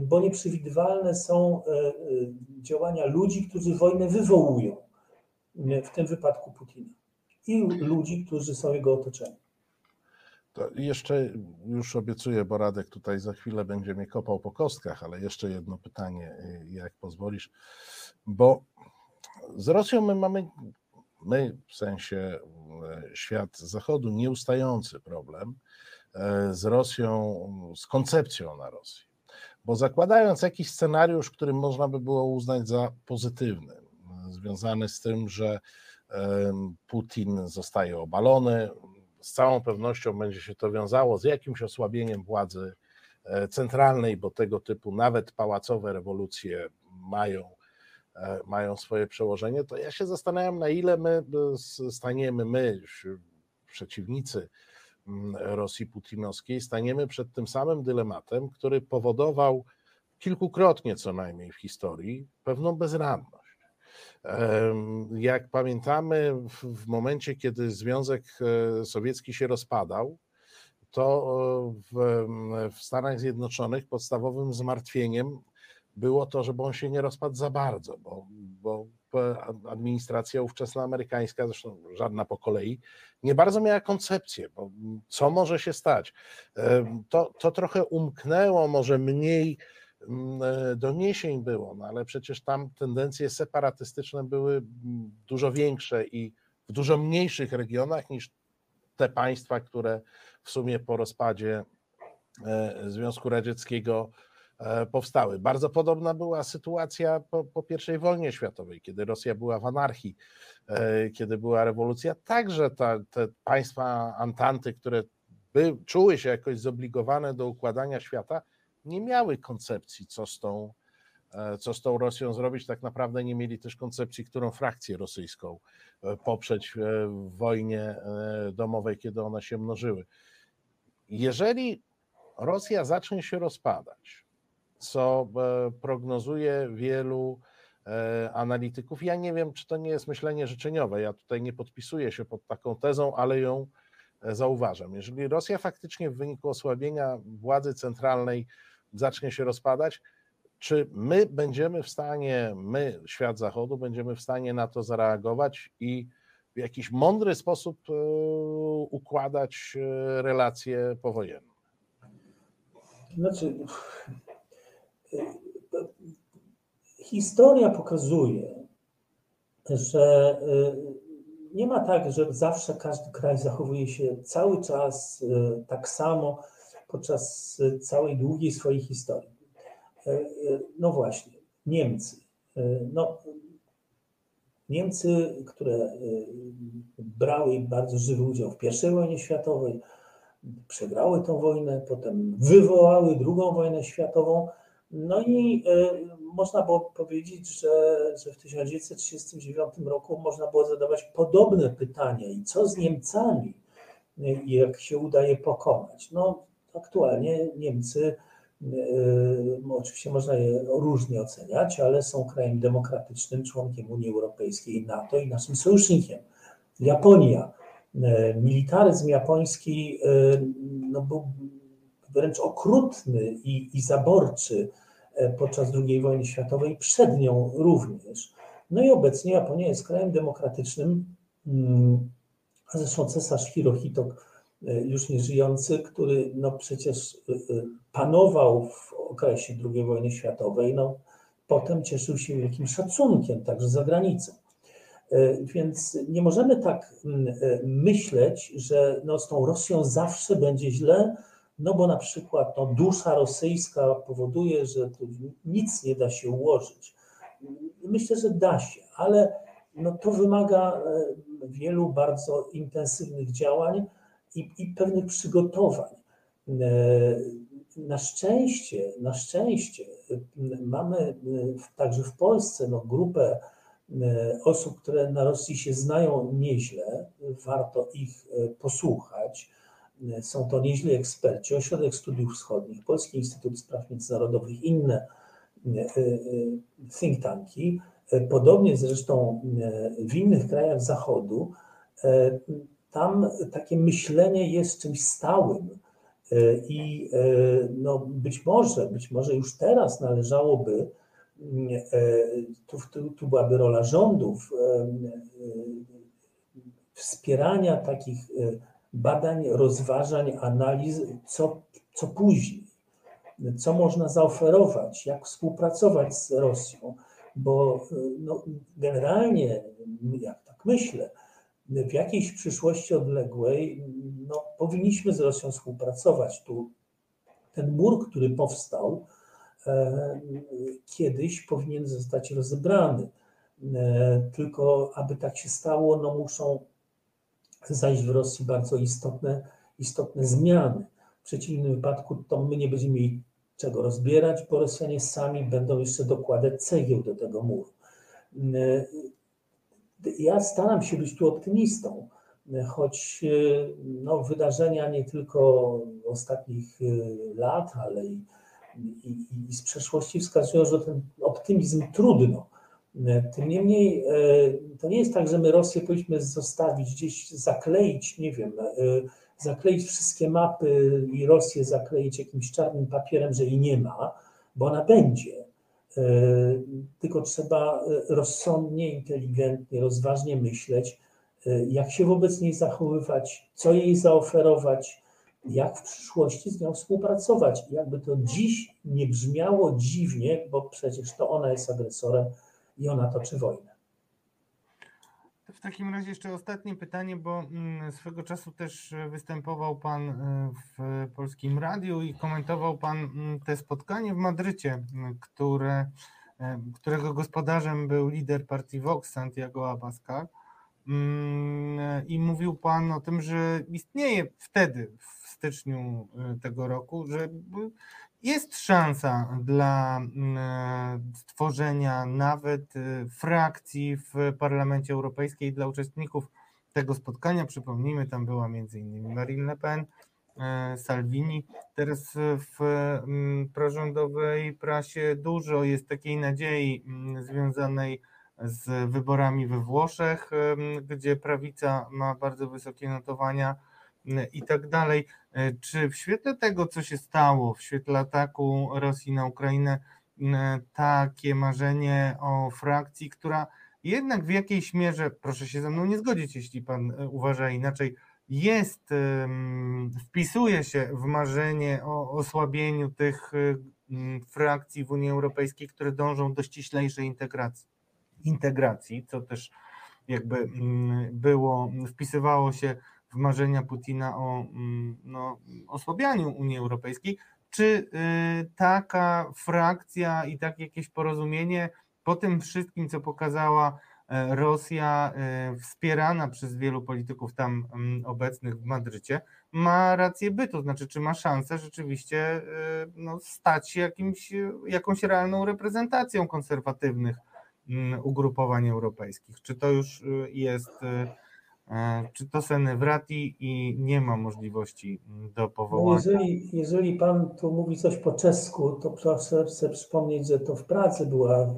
bo nieprzewidywalne są działania ludzi, którzy wojnę wywołują, w tym wypadku Putina, i ludzi, którzy są jego otoczeni. To jeszcze już obiecuję, bo Radek tutaj za chwilę będzie mnie kopał po kostkach, ale jeszcze jedno pytanie, y, jak pozwolisz, bo z Rosją my mamy, my w sensie y, świat zachodu, nieustający problem y, z Rosją, z koncepcją na Rosji. Bo zakładając jakiś scenariusz, który można by było uznać za pozytywny, związany z tym, że Putin zostaje obalony, z całą pewnością będzie się to wiązało z jakimś osłabieniem władzy e, centralnej, bo tego typu nawet pałacowe rewolucje mają, e, mają swoje przełożenie, to ja się zastanawiam, na ile my e, staniemy, my, przeciwnicy mm, Rosji putinowskiej, staniemy przed tym samym dylematem, który powodował kilkukrotnie co najmniej w historii pewną bezradność. Jak pamiętamy, w momencie, kiedy Związek e, Sowiecki się rozpadał, to e, w, w Stanach Zjednoczonych podstawowym zmartwieniem było to, żeby on się nie rozpadł za bardzo, bo, bo administracja ówczesna amerykańska, zresztą żadna po kolei, nie bardzo miała koncepcję, bo co może się stać. To, to trochę umknęło, może mniej e, doniesień było, no ale przecież tam tendencje separatystyczne były mm, dużo większe i w dużo mniejszych regionach niż te państwa, które w sumie po rozpadzie e, Związku Radzieckiego e, powstały. Bardzo podobna była sytuacja po, po I wojnie światowej, kiedy Rosja była w anarchii, kiedy była rewolucja. Także ta, te państwa Antanty, które by, czuły się jakoś zobligowane do układania świata, nie miały koncepcji, co z tą, e, co z tą Rosją zrobić. Tak naprawdę nie mieli też koncepcji, którą frakcję rosyjską e, poprzeć w wojnie e, domowej, kiedy one się mnożyły. Jeżeli Rosja zacznie się rozpadać, co prognozuje wielu analityków, ja nie wiem, czy to nie jest myślenie życzeniowe. Ja tutaj nie podpisuję się pod taką tezą, ale ją zauważam. Jeżeli Rosja faktycznie w wyniku osłabienia władzy centralnej zacznie się rozpadać, czy my będziemy w stanie, my, świat zachodu, będziemy w stanie na to zareagować i w jakiś mądry sposób e, układać e, relacje powojenne? Znaczy, e, historia pokazuje, że nie ma tak, że zawsze każdy kraj zachowuje się cały czas tak samo podczas całej długiej swojej historii. No właśnie, Niemcy. No, Niemcy, które brały bardzo żywy udział w I wojnie światowej, przegrały tą wojnę, potem wywołały II wojnę światową. No i można było powiedzieć, że, że w 1939 roku można było zadawać podobne pytania i co z Niemcami, jak się udaje pokonać. No aktualnie Niemcy, oczywiście można je różnie oceniać, ale są krajem demokratycznym, członkiem Unii Europejskiej, NATO i naszym sojusznikiem. Japonia. Militaryzm japoński no, był wręcz okrutny i, i zaborczy podczas II wojny światowej, przed nią również. No i obecnie Japonia jest krajem demokratycznym, a zresztą cesarz Hirohito, już nieżyjący, który no przecież panował w okresie II wojny światowej, no potem cieszył się wielkim szacunkiem, także za granicą. Więc nie możemy tak myśleć, że no z tą Rosją zawsze będzie źle, no bo na przykład no, dusza rosyjska powoduje, że tu nic nie da się ułożyć. Myślę, że da się, ale no, to wymaga e, wielu bardzo intensywnych działań i, i pewnych przygotowań. E, na szczęście, na szczęście mamy także w Polsce no, grupę osób, które na Rosji się znają nieźle. Warto ich e, posłuchać są to nieźli eksperci, Ośrodek Studiów Wschodnich, Polski Instytut Spraw Międzynarodowych, inne e, e, think tanki, e, podobnie zresztą w innych krajach Zachodu, tam takie myślenie jest czymś stałym i no być może, być może już teraz należałoby, tu, tu, tu byłaby rola rządów, wspierania takich badań, rozważań, analiz, co, co później, co można zaoferować, jak współpracować z Rosją, bo no, generalnie, jak tak myślę, w jakiejś przyszłości odległej no, powinniśmy z Rosją współpracować. Tu ten mur, który powstał, e, kiedyś powinien zostać rozebrany. E, tylko aby tak się stało, no muszą zajść w Rosji bardzo istotne, istotne zmiany. W przeciwnym wypadku to my nie będziemy mieli czego rozbierać, bo Rosjanie sami będą jeszcze dokładać cegieł do tego muru. Ja staram się być tu optymistą, choć no, wydarzenia nie tylko ostatnich lat, ale i, i, i z przeszłości wskazują, że ten optymizm trudno tym niemniej e, to nie jest tak, że my Rosję powinniśmy zostawić gdzieś, zakleić, nie wiem, e, zakleić wszystkie mapy i Rosję zakleić jakimś czarnym papierem, że jej nie ma, bo ona będzie. E, tylko trzeba rozsądnie, inteligentnie, rozważnie myśleć, jak się wobec niej zachowywać, co jej zaoferować, jak w przyszłości z nią współpracować. Jakby to dziś nie brzmiało dziwnie, bo przecież to ona jest agresorem, i ona toczy wojnę. W takim razie jeszcze ostatnie pytanie, bo mm, swego czasu też występował Pan e, w polskim radiu i komentował Pan mm, te spotkanie w Madrycie, które, e, którego gospodarzem był lider partii Vox, Santiago Abascal. Mm, I mówił Pan o tym, że istnieje wtedy, w styczniu e, tego roku, że jest szansa dla mm, e, stworzenia nawet e, frakcji w Parlamencie Europejskim dla uczestników tego spotkania. Przypomnijmy, tam była innymi Marine Le Pen, e, Salvini. Teraz w mm, prorządowej prasie dużo jest takiej nadziei mm, związanej z wyborami we Włoszech, gdzie prawica ma bardzo wysokie notowania i tak dalej. E, czy w świetle tego, co się stało, w świetle ataku Rosji na Ukrainę, takie marzenie o frakcji, która jednak w jakiejś mierze, proszę się ze mną nie zgodzić, jeśli pan e, uważa inaczej, jest, wpisuje się w marzenie o osłabieniu tych frakcji w Unii Europejskiej, które dążą do ściślejszej integracji, integracji co też jakby było, wpisywało się marzenia Putina o mm, no, osłabianiu Unii Europejskiej, czy y, taka frakcja i takie jakieś porozumienie po tym wszystkim, co pokazała e, Rosja, e, wspierana przez wielu polityków tam mm, obecnych w Madrycie, ma rację bytu, znaczy czy ma szansę rzeczywiście e, no, stać się jakimś, jakąś realną reprezentacją konserwatywnych mm, ugrupowań europejskich. Czy to już jest E, czy to Senewrati i nie ma możliwości mm, do powołania? No jeżeli, jeżeli pan tu mówi coś po czesku, to proszę chcę przypomnieć, że to w Pracy była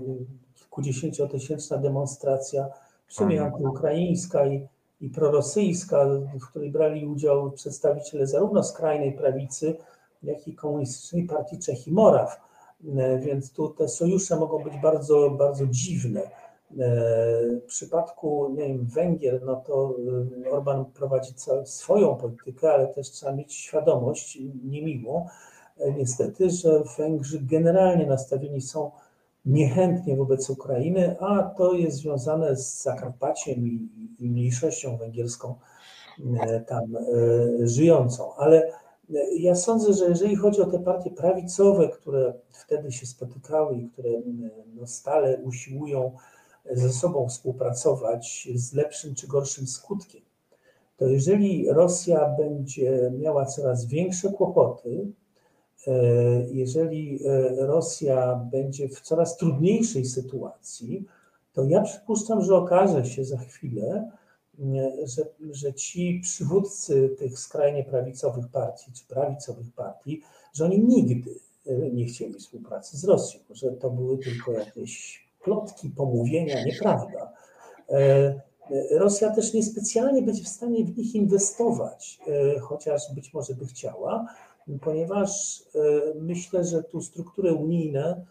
kilkudziesięciotysięczna demonstracja, w sumie antyukraińska i, i prorosyjska, w której brali udział przedstawiciele zarówno skrajnej prawicy, jak i komunistycznej partii Czech i Moraw. E, więc tu te sojusze mogą być bardzo, bardzo dziwne. W przypadku nie wiem, Węgier, no to y, Orban prowadzi swoją politykę, ale też trzeba mieć świadomość niemiłą, e, niestety, że Węgrzy generalnie nastawieni są niechętnie wobec Ukrainy, a to jest związane z Zakarpaciem i, i mniejszością węgierską e, tam e, żyjącą. Ale ja sądzę, że jeżeli chodzi o te partie prawicowe, które wtedy się spotykały i które no, stale usiłują ze sobą współpracować z lepszym czy gorszym skutkiem, to jeżeli Rosja będzie miała coraz większe kłopoty, e, jeżeli e, Rosja będzie w coraz trudniejszej sytuacji, to ja przypuszczam, że okaże się za chwilę, e, że, że ci przywódcy tych skrajnie prawicowych partii czy prawicowych partii, że oni nigdy nie chcieli współpracy z Rosją, że to były tylko jakieś plotki, pomówienia, nieprawda. E, Rosja też niespecjalnie będzie w stanie w nich inwestować, e, chociaż być może by chciała, ponieważ e, myślę, że tu struktury unijne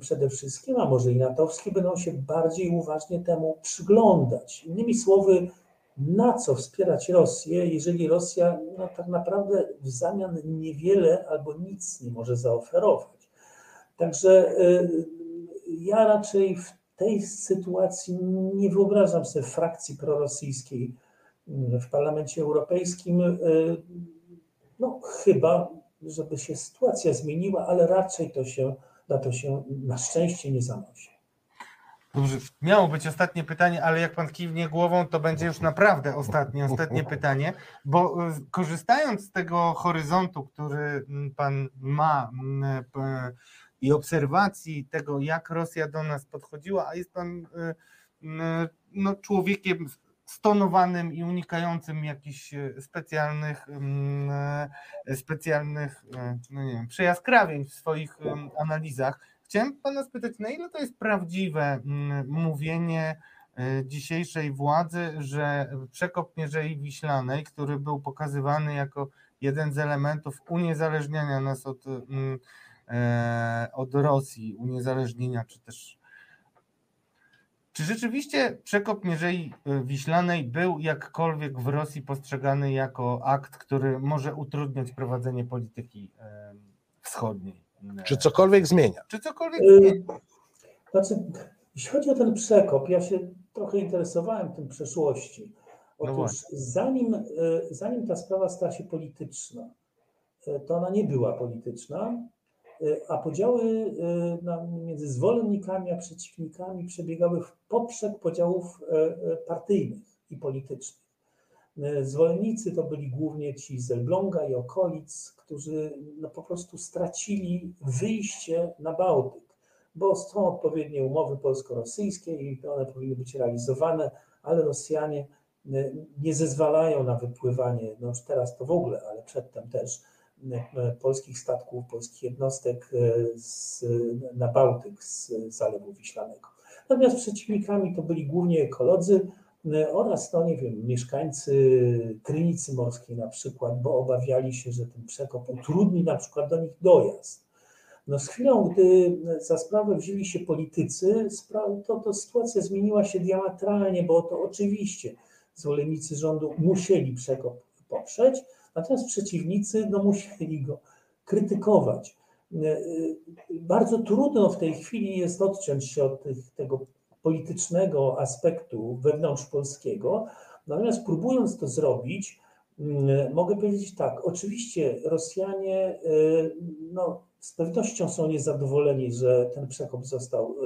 przede wszystkim, a może i natowskie, będą się bardziej uważnie temu przyglądać. Innymi słowy, na co wspierać Rosję, jeżeli Rosja no, tak naprawdę w zamian niewiele albo nic nie może zaoferować. Także ja raczej w tej sytuacji nie wyobrażam sobie frakcji prorosyjskiej mm, w Parlamencie Europejskim. Y, no chyba, żeby się sytuacja zmieniła, ale raczej to się, na to się na szczęście nie zanosi. Dobrze, miało być ostatnie pytanie, ale jak pan kiwnie głową, to będzie już naprawdę ostatnie, ostatnie pytanie, bo y, korzystając z tego horyzontu, który mm, pan ma, mm, i obserwacji tego, jak Rosja do nas podchodziła, a jest pan y, y, no, człowiekiem stonowanym i unikającym jakichś y, specjalnych, specjalnych no nie wiem, przejaskrawień w swoich analizach. Chciałem pana spytać, na ile to jest prawdziwe mówienie dzisiejszej władzy, że przekop Mierzei Wiślanej, który był pokazywany jako jeden z elementów uniezależniania nas od od Rosji, uniezależnienia, czy też. Czy rzeczywiście przekop Mierzei e, Wiślanej był jakkolwiek w Rosji postrzegany jako akt, który może utrudniać prowadzenie polityki e, wschodniej? Czy cokolwiek zmienia? Czy cokolwiek zmienia? Znaczy, jeśli chodzi o ten przekop, ja się trochę interesowałem tym przeszłości. No Otóż no zanim, zanim ta sprawa stała się polityczna, to ona nie była polityczna, a podziały y, między zwolennikami a przeciwnikami przebiegały w poprzek podziałów e, e, partyjnych i politycznych. E, zwolennicy to byli głównie ci z Elbląga i okolic, którzy no po prostu stracili wyjście na Bałtyk, bo są odpowiednie umowy polsko-rosyjskie i one powinny być realizowane, ale Rosjanie nie zezwalają na wypływanie, no już teraz to w ogóle, ale przedtem też, E, polskich statków, polskich jednostek e, z, na Bałtyk z Zalewu Wiślanego. Natomiast przeciwnikami to byli głównie ekolodzy e, oraz, no nie wiem, mieszkańcy Krynicy Morskiej na przykład, bo obawiali się, że ten przekop utrudni na przykład do nich dojazd. No z chwilą, gdy za sprawę wzięli się politycy, to, to sytuacja zmieniła się diametralnie, bo to oczywiście zwolennicy rządu musieli przekop poprzeć, Natomiast przeciwnicy no, musieli go krytykować. E, e, bardzo trudno w tej chwili jest odciąć się od tych, tego politycznego aspektu wewnątrzpolskiego, natomiast próbując to zrobić, Mogę powiedzieć tak, oczywiście Rosjanie y, no, z pewnością są niezadowoleni, że ten przekop został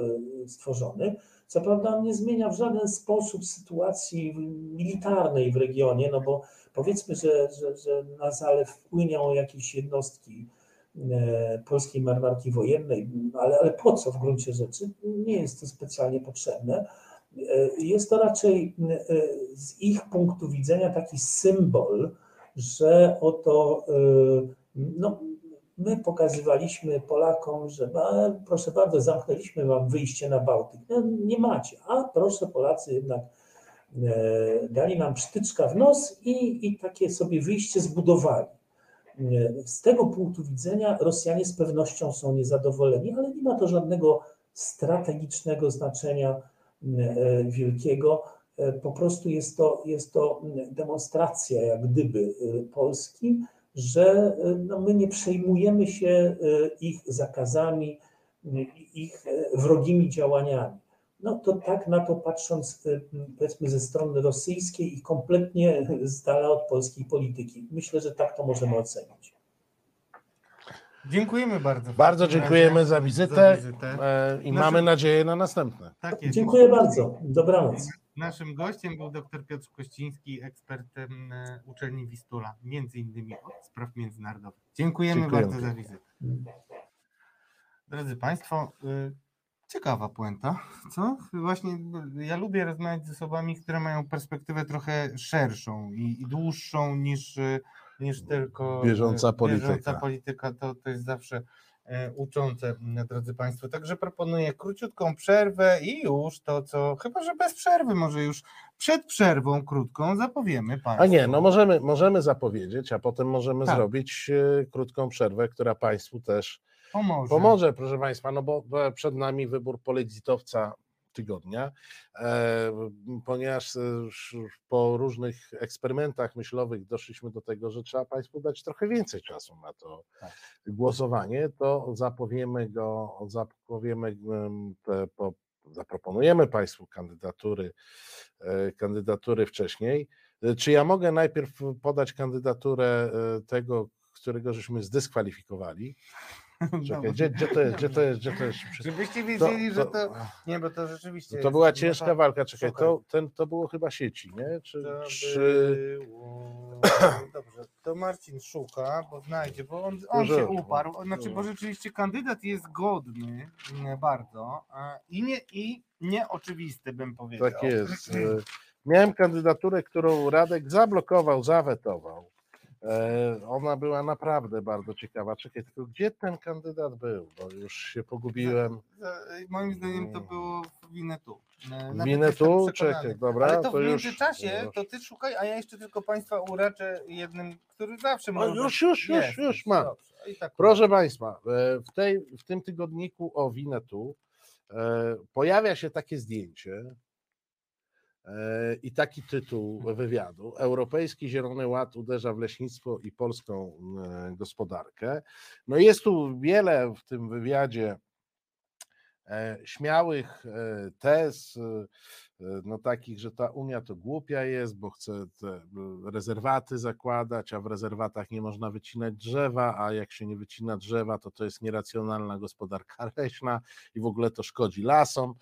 stworzony. Co prawda on nie zmienia w żaden sposób sytuacji militarnej w regionie, no bo powiedzmy, że, że, że na zalew wpłyną jakieś jednostki e, polskiej marynarki wojennej, ale, ale po co w gruncie rzeczy? Nie jest to specjalnie potrzebne. E, Jest to raczej e, z ich punktu widzenia taki symbol, że oto no, my pokazywaliśmy Polakom, że proszę bardzo, zamknęliśmy wam wyjście na Bałtyk. No, nie macie, a proszę Polacy jednak dali nam psztyczka w nos i, i takie sobie wyjście zbudowali. E, Z tego punktu widzenia Rosjanie z pewnością są niezadowoleni, ale nie ma to żadnego strategicznego znaczenia e, wielkiego. E, Po prostu jest to, jest to demonstracja, jak gdyby, e, Polski, że e, no, my nie przejmujemy się e, ich zakazami, e, ich e, wrogimi działaniami. No to tak na to patrząc, e, powiedzmy, ze strony rosyjskiej i kompletnie z dala od polskiej polityki. Myślę, że tak to możemy ocenić. Dziękujemy bardzo. Bardzo dziękujemy za wizytę wizytę. e, i Naszym- mamy nadzieję na następne. Tak jest. Dziękuję bardzo. Dobranoc. Naszym gościem był dr Piotr Kościński, ekspert uczelni Wistula, między innymi od spraw międzynarodowych. Dziękujemy, Dziękujemy bardzo za wizytę. Drodzy Państwo, y, ciekawa puenta, co? Właśnie y, ja lubię rozmawiać z osobami, które mają perspektywę trochę szerszą i, i dłuższą niż, y, niż tylko y, Bieżąca polityka. Bieżąca polityka to, to jest zawsze e, uczące, drodzy Państwo. Także proponuję króciutką przerwę i już to, co, chyba że bez przerwy, może już przed przerwą krótką zapowiemy Państwu. A nie, no możemy, możemy zapowiedzieć, a potem możemy Tak. zrobić e, krótką przerwę, która Państwu też Pomoże. pomoże, proszę Państwa, no bo przed nami wybór politowca tygodnia, e, ponieważ e, po różnych eksperymentach myślowych doszliśmy do tego, że trzeba Państwu dać trochę więcej czasu na to Tak. głosowanie, to zapowiemy go, zapowiemy em, te, po, zaproponujemy Państwu kandydatury, e, kandydatury wcześniej. Czy ja mogę najpierw podać kandydaturę tego, którego żeśmy zdyskwalifikowali? Czekaj, gdzie, gdzie to jest, gdzie to jest, gdzie to jest? Żebyście To, wiedzieli, że to, to... Nie, bo to rzeczywiście... no to była no ciężka walka, czekaj, to, ten, to było chyba sieci, nie? Czy, To czy... było... Dobrze, to Marcin szuka, bo znajdzie, bo on, on się uparł. Znaczy, bo rzeczywiście kandydat jest godny mm, bardzo i, nie, i nieoczywisty, bym powiedział. Tak jest. E, Miałem kandydaturę, którą Radek zablokował, zawetował. E, Ona była naprawdę bardzo ciekawa. Czekaj, tylko gdzie ten kandydat był? Bo już się pogubiłem. Moim zdaniem to było w Winetu. E, Winetu? Czekaj, dobra, Ale to, to w międzyczasie już. to ty szukaj, a ja jeszcze tylko Państwa uraczę jednym, który zawsze może... już, już, już, Jest, już. I tak Proszę Państwa, e, w, tej, w tym tygodniku o Winetu pojawia się takie zdjęcie i taki tytuł wywiadu. Europejski Zielony Ład uderza w leśnictwo i polską e, gospodarkę. No jest tu wiele w tym wywiadzie e, śmiałych e, tez, e, no takich, że ta Unia to głupia jest, bo chce te e, rezerwaty zakładać, a w rezerwatach nie można wycinać drzewa, a jak się nie wycina drzewa, to to jest nieracjonalna gospodarka leśna i w ogóle to szkodzi lasom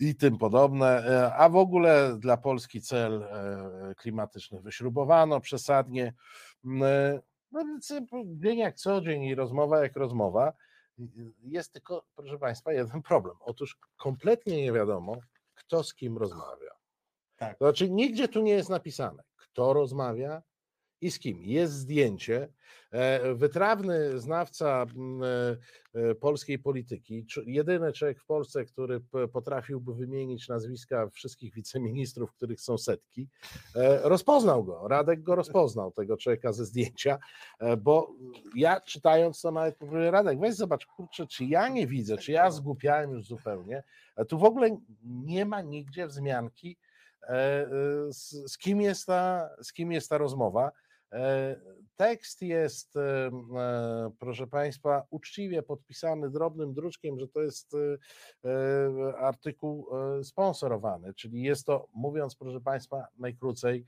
i tym podobne, E, a w ogóle dla Polski cel e, klimatyczny wyśrubowano przesadnie. Mm, e, No więc dzień jak co dzień i rozmowa jak rozmowa. Jest tylko, proszę Państwa, jeden problem. Otóż kompletnie nie wiadomo, kto z kim rozmawia. Tak. To znaczy, nigdzie tu nie jest napisane, kto rozmawia i z kim. Jest zdjęcie. E, Wytrawny znawca m, e, e, polskiej polityki, jedyny człowiek w Polsce, który potrafiłby wymienić nazwiska wszystkich wiceministrów, których są setki, rozpoznał go. Radek go rozpoznał, tego człowieka ze zdjęcia, bo ja czytając to nawet mówię, Radek, weź zobacz, kurczę, czy ja nie widzę, czy ja zgłupiałem już zupełnie. Tu w ogóle nie ma nigdzie wzmianki, z, z, kim jest ta, z kim jest ta rozmowa. E, tekst jest, e, e, proszę Państwa, uczciwie podpisany drobnym druczkiem, że to jest artykuł sponsorowany, czyli jest to, mówiąc proszę Państwa najkrócej,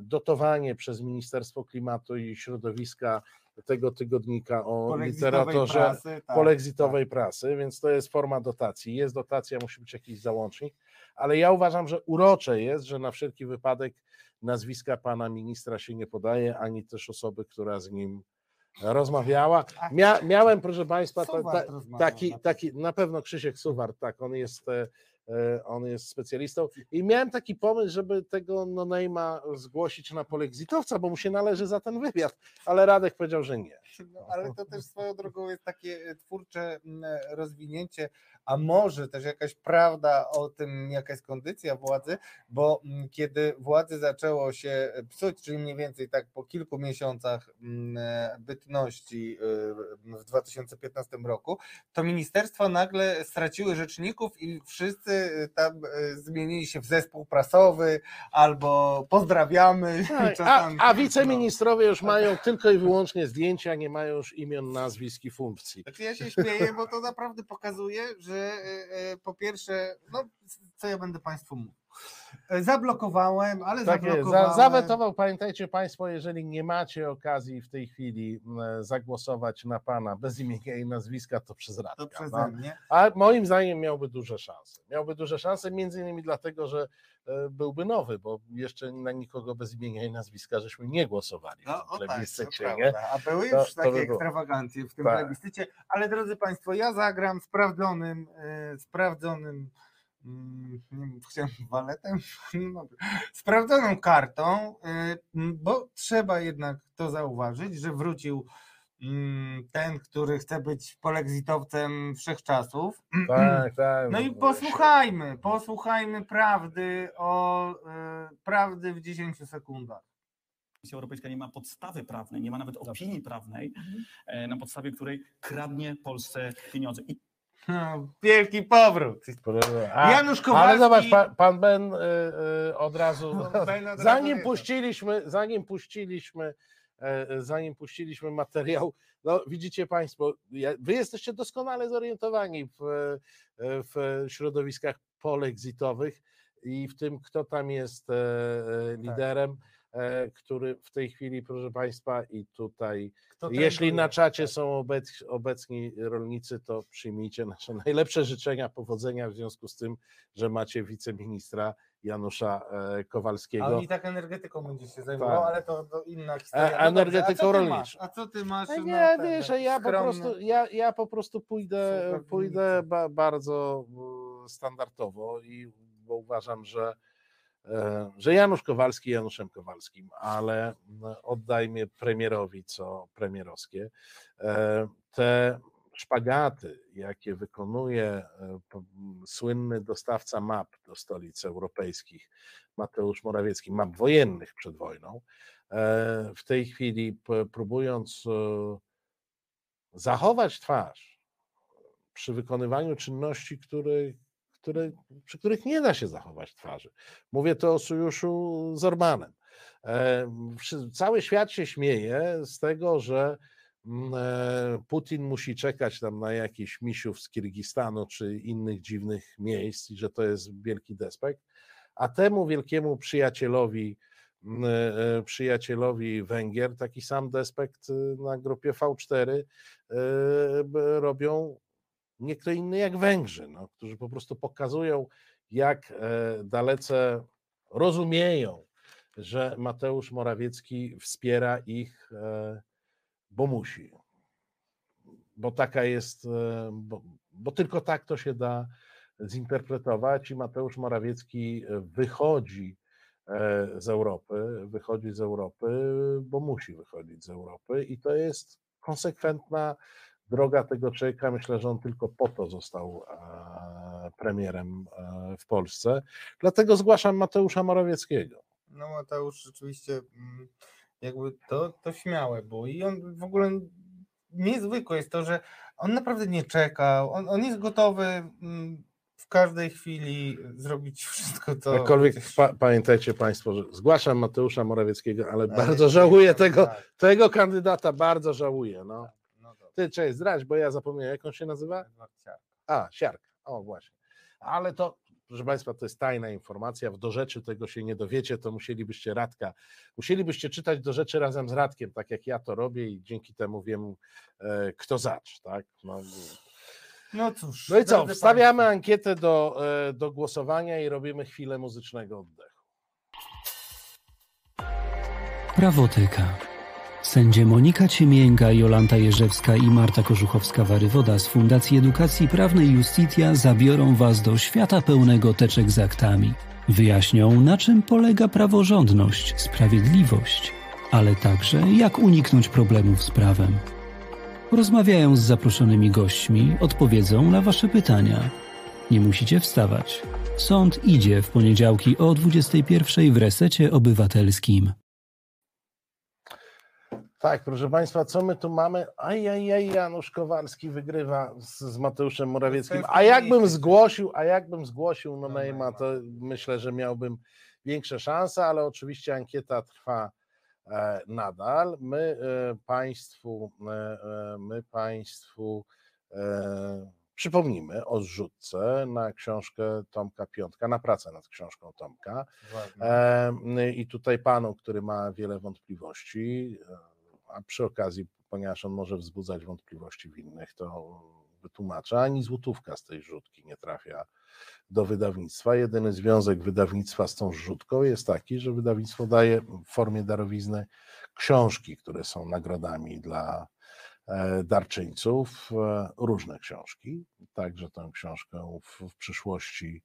dotowanie przez Ministerstwo Klimatu i Środowiska tego tygodnika o literaturze prasy, tak, polexitowej tak. prasy, więc to jest forma dotacji. Jest dotacja, musi być jakiś załącznik, ale ja uważam, że urocze jest, że na wszelki wypadek nazwiska pana ministra się nie podaje, ani też osoby, która z nim rozmawiała. Mia, miałem, proszę Państwa, ta, ta, taki, taki, na pewno Krzysiek Suwar, tak, on jest E, on jest specjalistą. I miałem taki pomysł, żeby tego no zgłosić na polexitowca, bo mu się należy za ten wywiad, ale Radek powiedział, że nie. No, ale to też swoją drogą jest takie e, twórcze rozwinięcie, a może też jakaś prawda o tym, jaka jest kondycja władzy, bo kiedy władzy zaczęło się psuć, czyli mniej więcej tak po kilku miesiącach e, bytności w 2015 roku, to ministerstwa nagle straciły rzeczników i wszyscy tam zmienili się w zespół prasowy albo pozdrawiamy. Tak, a, a wiceministrowie już mają tylko i wyłącznie zdjęcia, nie mają już imion, nazwisk i funkcji. Znaczy ja się śmieję, bo to naprawdę pokazuje, że y, po pierwsze, no co ja będę Państwu mówił. Zablokowałem, ale tak zablokowałem. Jest. Zawetował, pamiętajcie Państwo, jeżeli nie macie okazji w tej chwili zagłosować na Pana bez imienia i nazwiska, to przez Radka. To przeze no. mnie. A moim zdaniem miałby duże szanse. Miałby duże szanse, między innymi dlatego, że e, byłby nowy, bo jeszcze na nikogo bez imienia i nazwiska żeśmy nie głosowali no, w tym plebiscycie. Tak, A były już to, takie by ekstrawagancje w tym tak. plebiscycie, ale drodzy Państwo, ja zagram sprawdzonym, yy, sprawdzonym Mm, chciałem waletem, no, sprawdzoną kartą, y, bo trzeba jednak to zauważyć, że wrócił mm, ten, który chce być polexitowcem wszechczasów. Tak, tak. No i posłuchajmy, posłuchajmy prawdy o y, prawdy w 10 sekundach. Komisja Europejska nie ma podstawy prawnej, nie ma nawet opinii prawnej, mhm. e, na podstawie której kradnie Polsce pieniądze. I no, wielki powrót. A, Janusz Kowalski. Ale zobacz, pan, pan Ben y, y, od razu, ben od zanim razu puściliśmy, zanim puściliśmy, y, zanim puściliśmy materiał, no widzicie Państwo, Wy jesteście doskonale zorientowani w, w środowiskach polexitowych i w tym, kto tam jest e, e, tak. liderem. Tak E, który w tej chwili, proszę Państwa, i tutaj, jeśli na czacie tak. są obec, obecni rolnicy, to przyjmijcie nasze najlepsze życzenia, powodzenia w związku z tym, że macie wiceministra Janusza e, Kowalskiego. A oni tak energetyką będzie się zajmował, tak. ale to, to inna historia. A, no energetyką rolniczą. A co ty masz? A nie, no, wiesz, ja po, prostu, ja, ja po prostu pójdę, pójdę ba, bardzo standardowo i bo uważam, że E, że Janusz Kowalski Januszem Kowalskim, ale oddajmy premierowi co premierowskie. E, te szpagaty, jakie wykonuje e, słynny dostawca map do stolic europejskich, Mateusz Morawiecki, map wojennych przed wojną, w tej chwili próbując zachować twarz przy wykonywaniu czynności, których które, przy których nie da się zachować twarzy. Mówię to o sojuszu z Orbanem. E, cały świat się śmieje z tego, że mm, e, Putin musi czekać tam na jakiś misiów z Kirgistanu czy innych dziwnych miejsc i że to jest wielki despekt, a temu wielkiemu przyjacielowi mm, e, przyjacielowi Węgier taki sam despekt na grupie V4 robią nie kto inny jak Węgrzy, no, którzy po prostu pokazują, jak e, dalece rozumieją, że Mateusz Morawiecki wspiera ich, e, bo musi. Bo taka jest, e, bo, bo tylko tak to się da zinterpretować i Mateusz Morawiecki wychodzi z Europy, wychodzi z Europy, bo musi wychodzić z Europy i to jest konsekwentna droga tego człowieka, myślę, że on tylko po to został e, premierem e, w Polsce. Dlatego zgłaszam Mateusza Morawieckiego. No Mateusz rzeczywiście mm, jakby to, to śmiałe było i on w ogóle niezwykłe jest to, że on naprawdę nie czekał, on, on jest gotowy mm, w każdej chwili zrobić wszystko to. Jakkolwiek pa, pamiętajcie Państwo, że zgłaszam Mateusza Morawieckiego, ale Ale bardzo żałuję tego, tak, tego kandydata, bardzo żałuję. No. Ty, cześć, zdradź, bo ja zapomniałem, jak on się nazywa? A, Siarka, o właśnie. Ale to, proszę Państwa, to jest tajna informacja, w do rzeczy tego się nie dowiecie, to musielibyście Radka, musielibyście czytać do rzeczy razem z Radkiem, tak jak ja to robię i dzięki temu wiem, e, kto zacz, tak? No, No cóż. no i co, wstawiamy państwo, ankietę do, e, do głosowania i robimy chwilę muzycznego oddechu. Prawoteka. Sędzie Monika Ciemięga, Jolanta Jerzewska i Marta Korzuchowska-Warywoda z Fundacji Edukacji Prawnej Justitia zabiorą Was do świata pełnego teczek z aktami. Wyjaśnią, na czym polega praworządność, sprawiedliwość, ale także jak uniknąć problemów z prawem. Porozmawiają z zaproszonymi gośćmi, odpowiedzą na Wasze pytania. Nie musicie wstawać. Sąd idzie w poniedziałki o 21 w resecie obywatelskim. Tak, proszę Państwa, co my tu mamy? Ajajaj, Janusz Kowalski wygrywa z, z Mateuszem Morawieckim. A jakbym zgłosił, a jakbym zgłosił no Neymar, to myślę, że miałbym większe szanse, ale oczywiście ankieta trwa e, nadal. My e, Państwu, e, e, my Państwu e, przypomnimy o zrzutce na książkę Tomka Piątka, na pracę nad książką Tomka. E, I tutaj panu, który ma wiele wątpliwości, e, a przy okazji, ponieważ on może wzbudzać wątpliwości w innych, to wytłumaczę, ani złotówka z tej rzutki nie trafia do wydawnictwa. Jedyny związek wydawnictwa z tą rzutką jest taki, że wydawnictwo daje w formie darowizny książki, które są nagrodami dla e, darczyńców, e, różne książki. Także tę książkę w, w przyszłości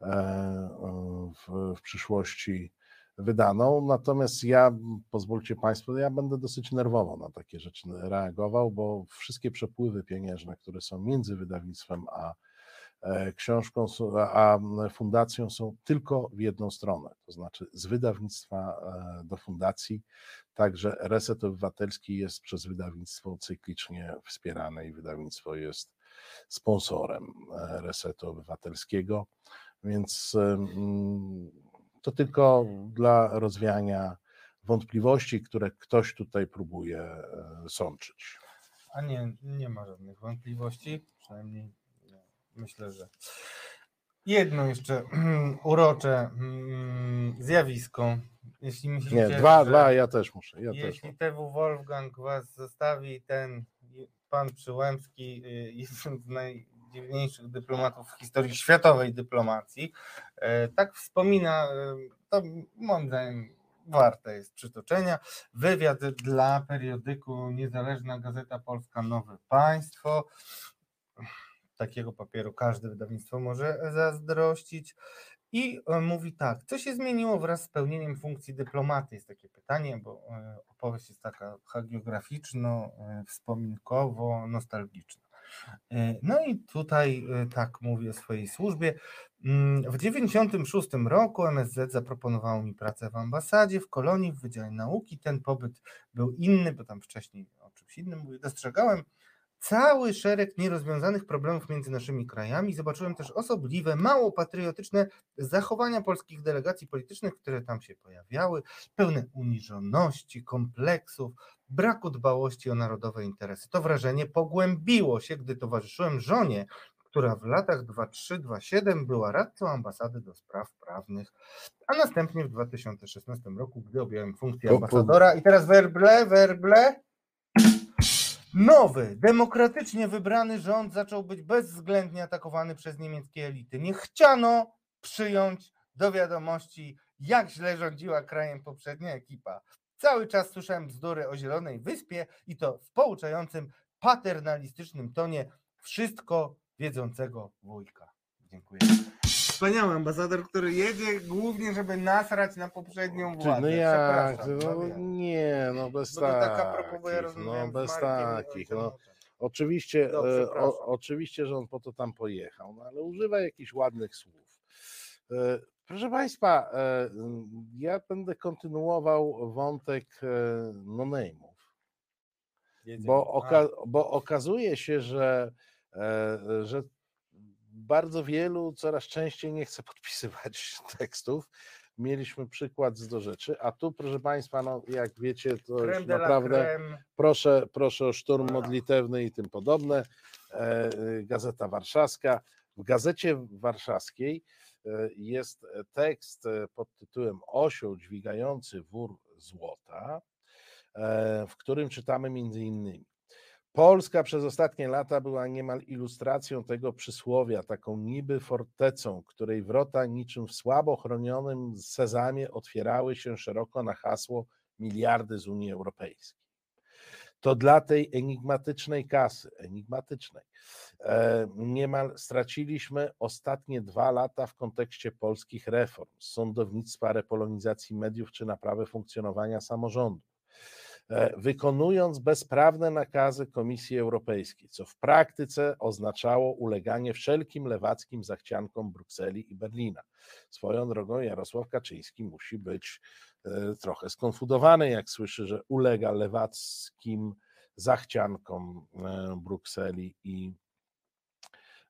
e, w, w przyszłości wydaną. Natomiast ja, pozwólcie Państwo, ja będę dosyć nerwowo na takie rzeczy reagował, bo wszystkie przepływy pieniężne, które są między wydawnictwem a e, książką, a fundacją są tylko w jedną stronę, to znaczy z wydawnictwa e, do fundacji. Także Reset Obywatelski jest przez wydawnictwo cyklicznie wspierane i wydawnictwo jest sponsorem e, Resetu Obywatelskiego, więc to tylko dla rozwiania wątpliwości, które ktoś tutaj próbuje e, sączyć. A nie, nie ma żadnych wątpliwości, przynajmniej nie. myślę, że jedno jeszcze urocze mm, zjawisko. Jeśli myślicie, Nie, dwa, dwa, ja też muszę. Ja też. jeśli TW Wolfgang was zostawi, ten pan Przyłębski, y, jeden z najdziwniejszych dyplomatów w historii światowej dyplomacji, e, tak wspomina, e, to moim zdaniem warte jest przytoczenia. Wywiad dla periodyku Niezależna Gazeta Polska Nowe Państwo. Takiego papieru każde wydawnictwo może zazdrościć. I e, mówi tak, co się zmieniło wraz z pełnieniem funkcji dyplomaty? Jest takie pytanie, bo opowieść jest taka hagiograficzno-wspominkowo-nostalgiczna. E, No i tutaj e, tak mówię o swojej służbie. Mm, W 1996 roku MSZ zaproponowało mi pracę w ambasadzie, w kolonii, w Wydziale Nauki. Ten pobyt był inny, bo tam wcześniej o czymś innym mówię. Dostrzegałem cały szereg nierozwiązanych problemów między naszymi krajami. Zobaczyłem też osobliwe, mało patriotyczne zachowania polskich delegacji politycznych, które tam się pojawiały, pełne uniżoności, kompleksów, braku dbałości o narodowe interesy. To wrażenie pogłębiło się, gdy towarzyszyłem żonie, która w latach 2003-2007 była radcą ambasady do spraw prawnych, a następnie w 2016 roku, gdy objąłem funkcję ambasadora. I teraz werble, werble. Nowy, demokratycznie wybrany rząd zaczął być bezwzględnie atakowany przez niemieckie elity. Nie chciano przyjąć do wiadomości, jak źle rządziła krajem poprzednia ekipa. Cały czas słyszałem bzdury o Zielonej Wyspie i to w pouczającym, paternalistycznym tonie wszystko wiedzącego wujka. Dziękuję. Wspaniały ambasador, który jedzie głównie, żeby nasrać na poprzednią Czy, władzę. no jak? No, no nie, no bez Bo tak takich, rozmawiałem no bez takich, no. tym. Oczywiście, No, e, przepraszam. o, oczywiście, że on po to tam pojechał, no ale używa jakichś ładnych słów. Proszę Państwa, e, ja będę kontynuował wątek e, no-name'ów, bo, oka- bo okazuje się, że, e, że bardzo wielu coraz częściej nie chce podpisywać tekstów. Mieliśmy przykład z do rzeczy, a tu, proszę Państwa, no, jak wiecie, to już naprawdę proszę, proszę o szturm modlitewny i tym podobne. Gazeta Warszawska. W Gazecie Warszawskiej jest tekst e, pod tytułem Osioł dźwigający wór złota, e, w którym czytamy między innymi Polska przez ostatnie lata była niemal ilustracją tego przysłowia, taką niby fortecą, której wrota niczym w słabo chronionym sezamie otwierały się szeroko na hasło miliardy z Unii Europejskiej. To dla tej enigmatycznej kasy, enigmatycznej, e, niemal straciliśmy ostatnie dwa lata w kontekście polskich reform, sądownictwa, repolonizacji mediów czy naprawy funkcjonowania samorządu wykonując bezprawne nakazy Komisji Europejskiej, co w praktyce oznaczało uleganie wszelkim lewackim zachciankom Brukseli i Berlina. Swoją drogą Jarosław Kaczyński musi być e, trochę skonfudowany, jak słyszy, że ulega lewackim zachciankom e, Brukseli i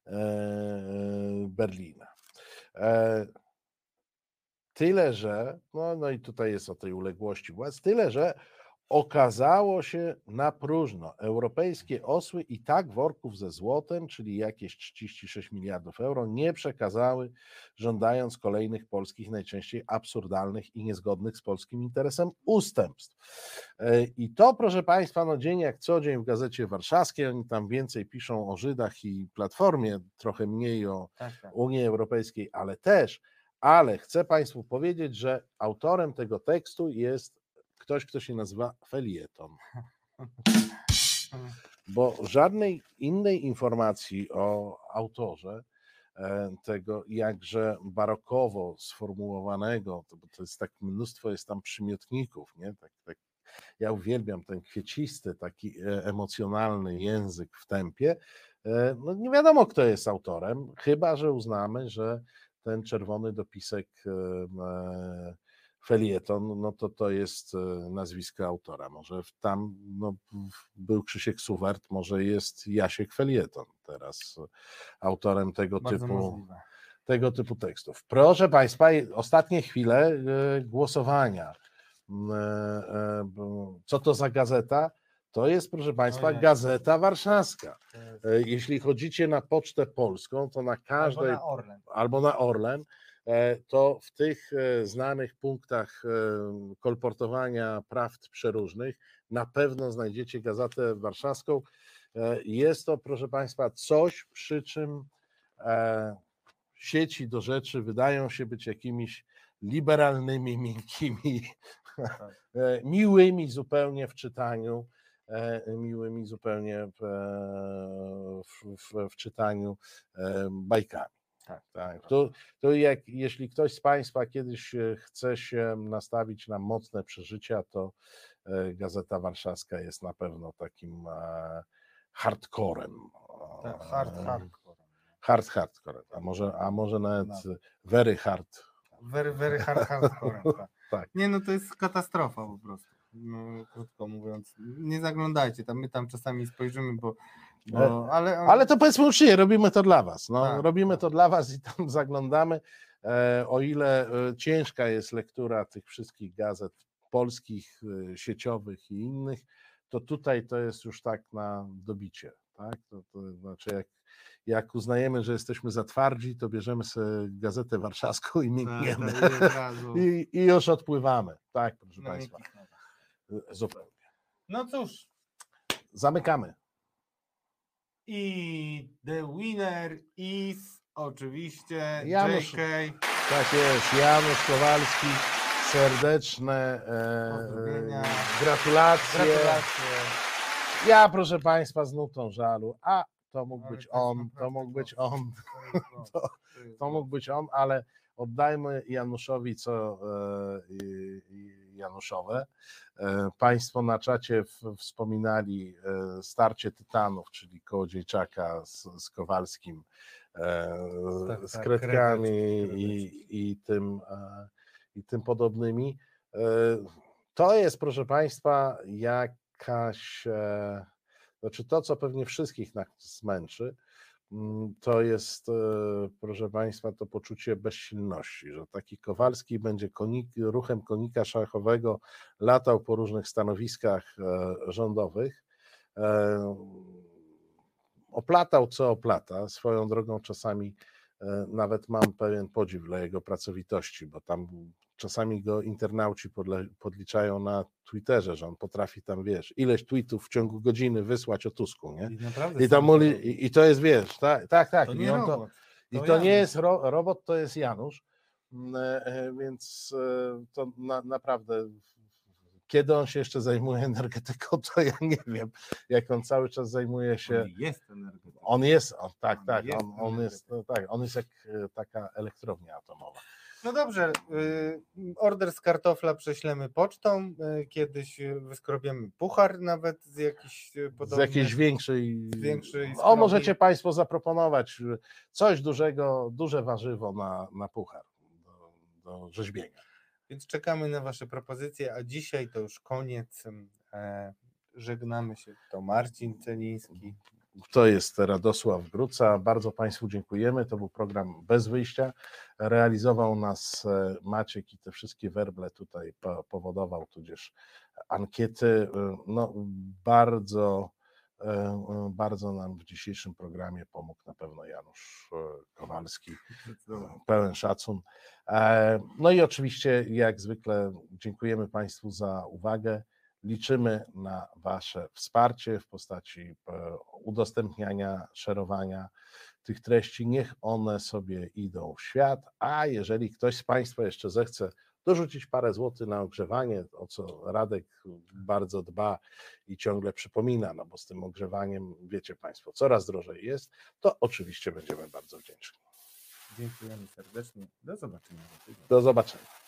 e, Berlina. E, Tyle, że, no, no i tutaj jest o tej uległości władz, tyle, że okazało się na próżno. Europejskie osły i tak worków ze złotem, czyli jakieś 36 miliardów euro, nie przekazały, żądając kolejnych polskich, najczęściej absurdalnych i niezgodnych z polskim interesem ustępstw. E, I to, proszę Państwa, no dzień jak co dzień w Gazecie Warszawskiej, oni tam więcej piszą o Żydach i Platformie, trochę mniej o Tak, tak. Unii Europejskiej, ale też, ale chcę Państwu powiedzieć, że autorem tego tekstu jest ktoś, kto się nazywa Felieton. Bo żadnej innej informacji o autorze e, tego jakże barokowo sformułowanego, to, bo to jest tak mnóstwo jest tam przymiotników, nie? Tak, tak, ja uwielbiam ten kwiecisty, taki e, emocjonalny język w tempie. E, No nie wiadomo, kto jest autorem, chyba że uznamy, że ten czerwony dopisek felieton, no to to jest e, nazwisko autora. Może tam no, był Krzysiek Suwart, może jest Jasiek Felieton teraz e, autorem tego Bardzo typu możliwe. tego typu tekstów. Proszę Państwa, ostatnie chwile e, głosowania. Mm, Co to za gazeta? To jest, proszę Państwa. Gazeta Warszawska. Jeśli chodzicie na Pocztę Polską, to na Albo każdej na Orlen. albo na Orlen, to w tych e, znanych punktach e, kolportowania prawd przeróżnych na pewno znajdziecie Gazetę Warszawską. E, Jest to, proszę Państwa, coś, przy czym e, sieci do rzeczy wydają się być jakimiś liberalnymi, miękkimi, e, miłymi zupełnie w czytaniu, e, miłymi zupełnie w, e, w, w, czytaniu e, bajkami. Tak. Tak. To, to jak, jeśli ktoś z Państwa kiedyś e, chce się nastawić na mocne przeżycia, to e, Gazeta Warszawska jest na pewno takim e, hardcorem. Tak, hard, hardcore. Hard hardcore, a może, a może nawet No. very hard. Very, very hard, hardcore. Tak. Tak. Nie, no to jest katastrofa po prostu. No, krótko mówiąc. Nie zaglądajcie tam, my tam czasami spojrzymy, bo. Bo ale, Ale to powiedzmy uczciwie, robimy to dla Was. No, Tak, robimy tak. to dla Was i tam zaglądamy. E, o ile e, ciężka jest lektura tych wszystkich gazet polskich, e, sieciowych i innych, to tutaj to jest już tak na dobicie. Tak? To, to znaczy, jak, jak uznajemy, że jesteśmy za twardzi, to bierzemy sobie gazetę warszawską i miękniemy. tak, i I, już odpływamy. Tak, proszę na Państwa. E, Zupełnie. No cóż, Zamykamy. I the winner is oczywiście Janusz. JK. Tak jest, Janusz Kowalski, serdeczne e, gratulacje. Gratulacje. Ja, proszę Państwa, z nutą żalu, a to mógł Ale być on, to mógł być on, To, to mógł być on, ale oddajmy Januszowi co e, i- i Januszowe. E, Państwo na czacie wspominali e, starcie Tytanów, czyli Kołodziejczaka z, z Kowalskim, e, Tak, z tak, kredkami kredek, i, i, tym, i tym podobnymi. To jest, proszę Państwa, jakaś, znaczy to, co pewnie wszystkich nas zmęczy, mm, to jest, e, proszę Państwa, to poczucie bezsilności, że taki Kowalski będzie konik, ruchem konika szachowego latał po różnych stanowiskach e, rządowych. e, Oplatał co oplata, swoją drogą czasami nawet mam pewien podziw dla jego pracowitości, bo tam czasami go internauci podle, podliczają na Twitterze, że on potrafi tam, wiesz, ileś tweetów w ciągu godziny wysłać o Tusku, nie? I, naprawdę I, tam to- i, I to jest, wiesz, tak, tak, tak. To i on to, robot. I to to nie Janusz. jest ro, robot, to jest Janusz. Mm, e, e, Więc e, to na, naprawdę, kiedy on się jeszcze zajmuje energetyką, to ja nie wiem. Jak on cały czas zajmuje się. On jest energetykiem. On jest, on, tak, On tak, jest on, on jest, no tak, on jest jak taka elektrownia atomowa. No dobrze, y, order z kartofla prześlemy pocztą, y, kiedyś wyskrobiemy puchar nawet z jakichś y, Z jakiejś większej. z większej O, możecie Państwo zaproponować coś dużego, duże warzywo na, na puchar do, do rzeźbienia. Więc czekamy na Wasze propozycje, a dzisiaj to już koniec. E, żegnamy się. To Marcin Celiński. To jest Radosław Gruca. Bardzo Państwu dziękujemy. To był program bez wyjścia. Realizował nas e, Maciek i te wszystkie werble tutaj po- powodował, tudzież ankiety. E, No, bardzo, e, bardzo nam w dzisiejszym programie pomógł na pewno Janusz Kowalski. Pełen szacun. No i oczywiście, jak zwykle, dziękujemy Państwu za uwagę. Liczymy na Wasze wsparcie w postaci e, udostępniania, szerowania tych treści. Niech one sobie idą w świat, a jeżeli ktoś z Państwa jeszcze zechce dorzucić parę złotych na ogrzewanie, o co Radek bardzo dba i ciągle przypomina, no bo z tym ogrzewaniem, wiecie Państwo, coraz drożej jest, to oczywiście będziemy bardzo wdzięczni. Dziękujemy serdecznie. Do zobaczenia. Do zobaczenia.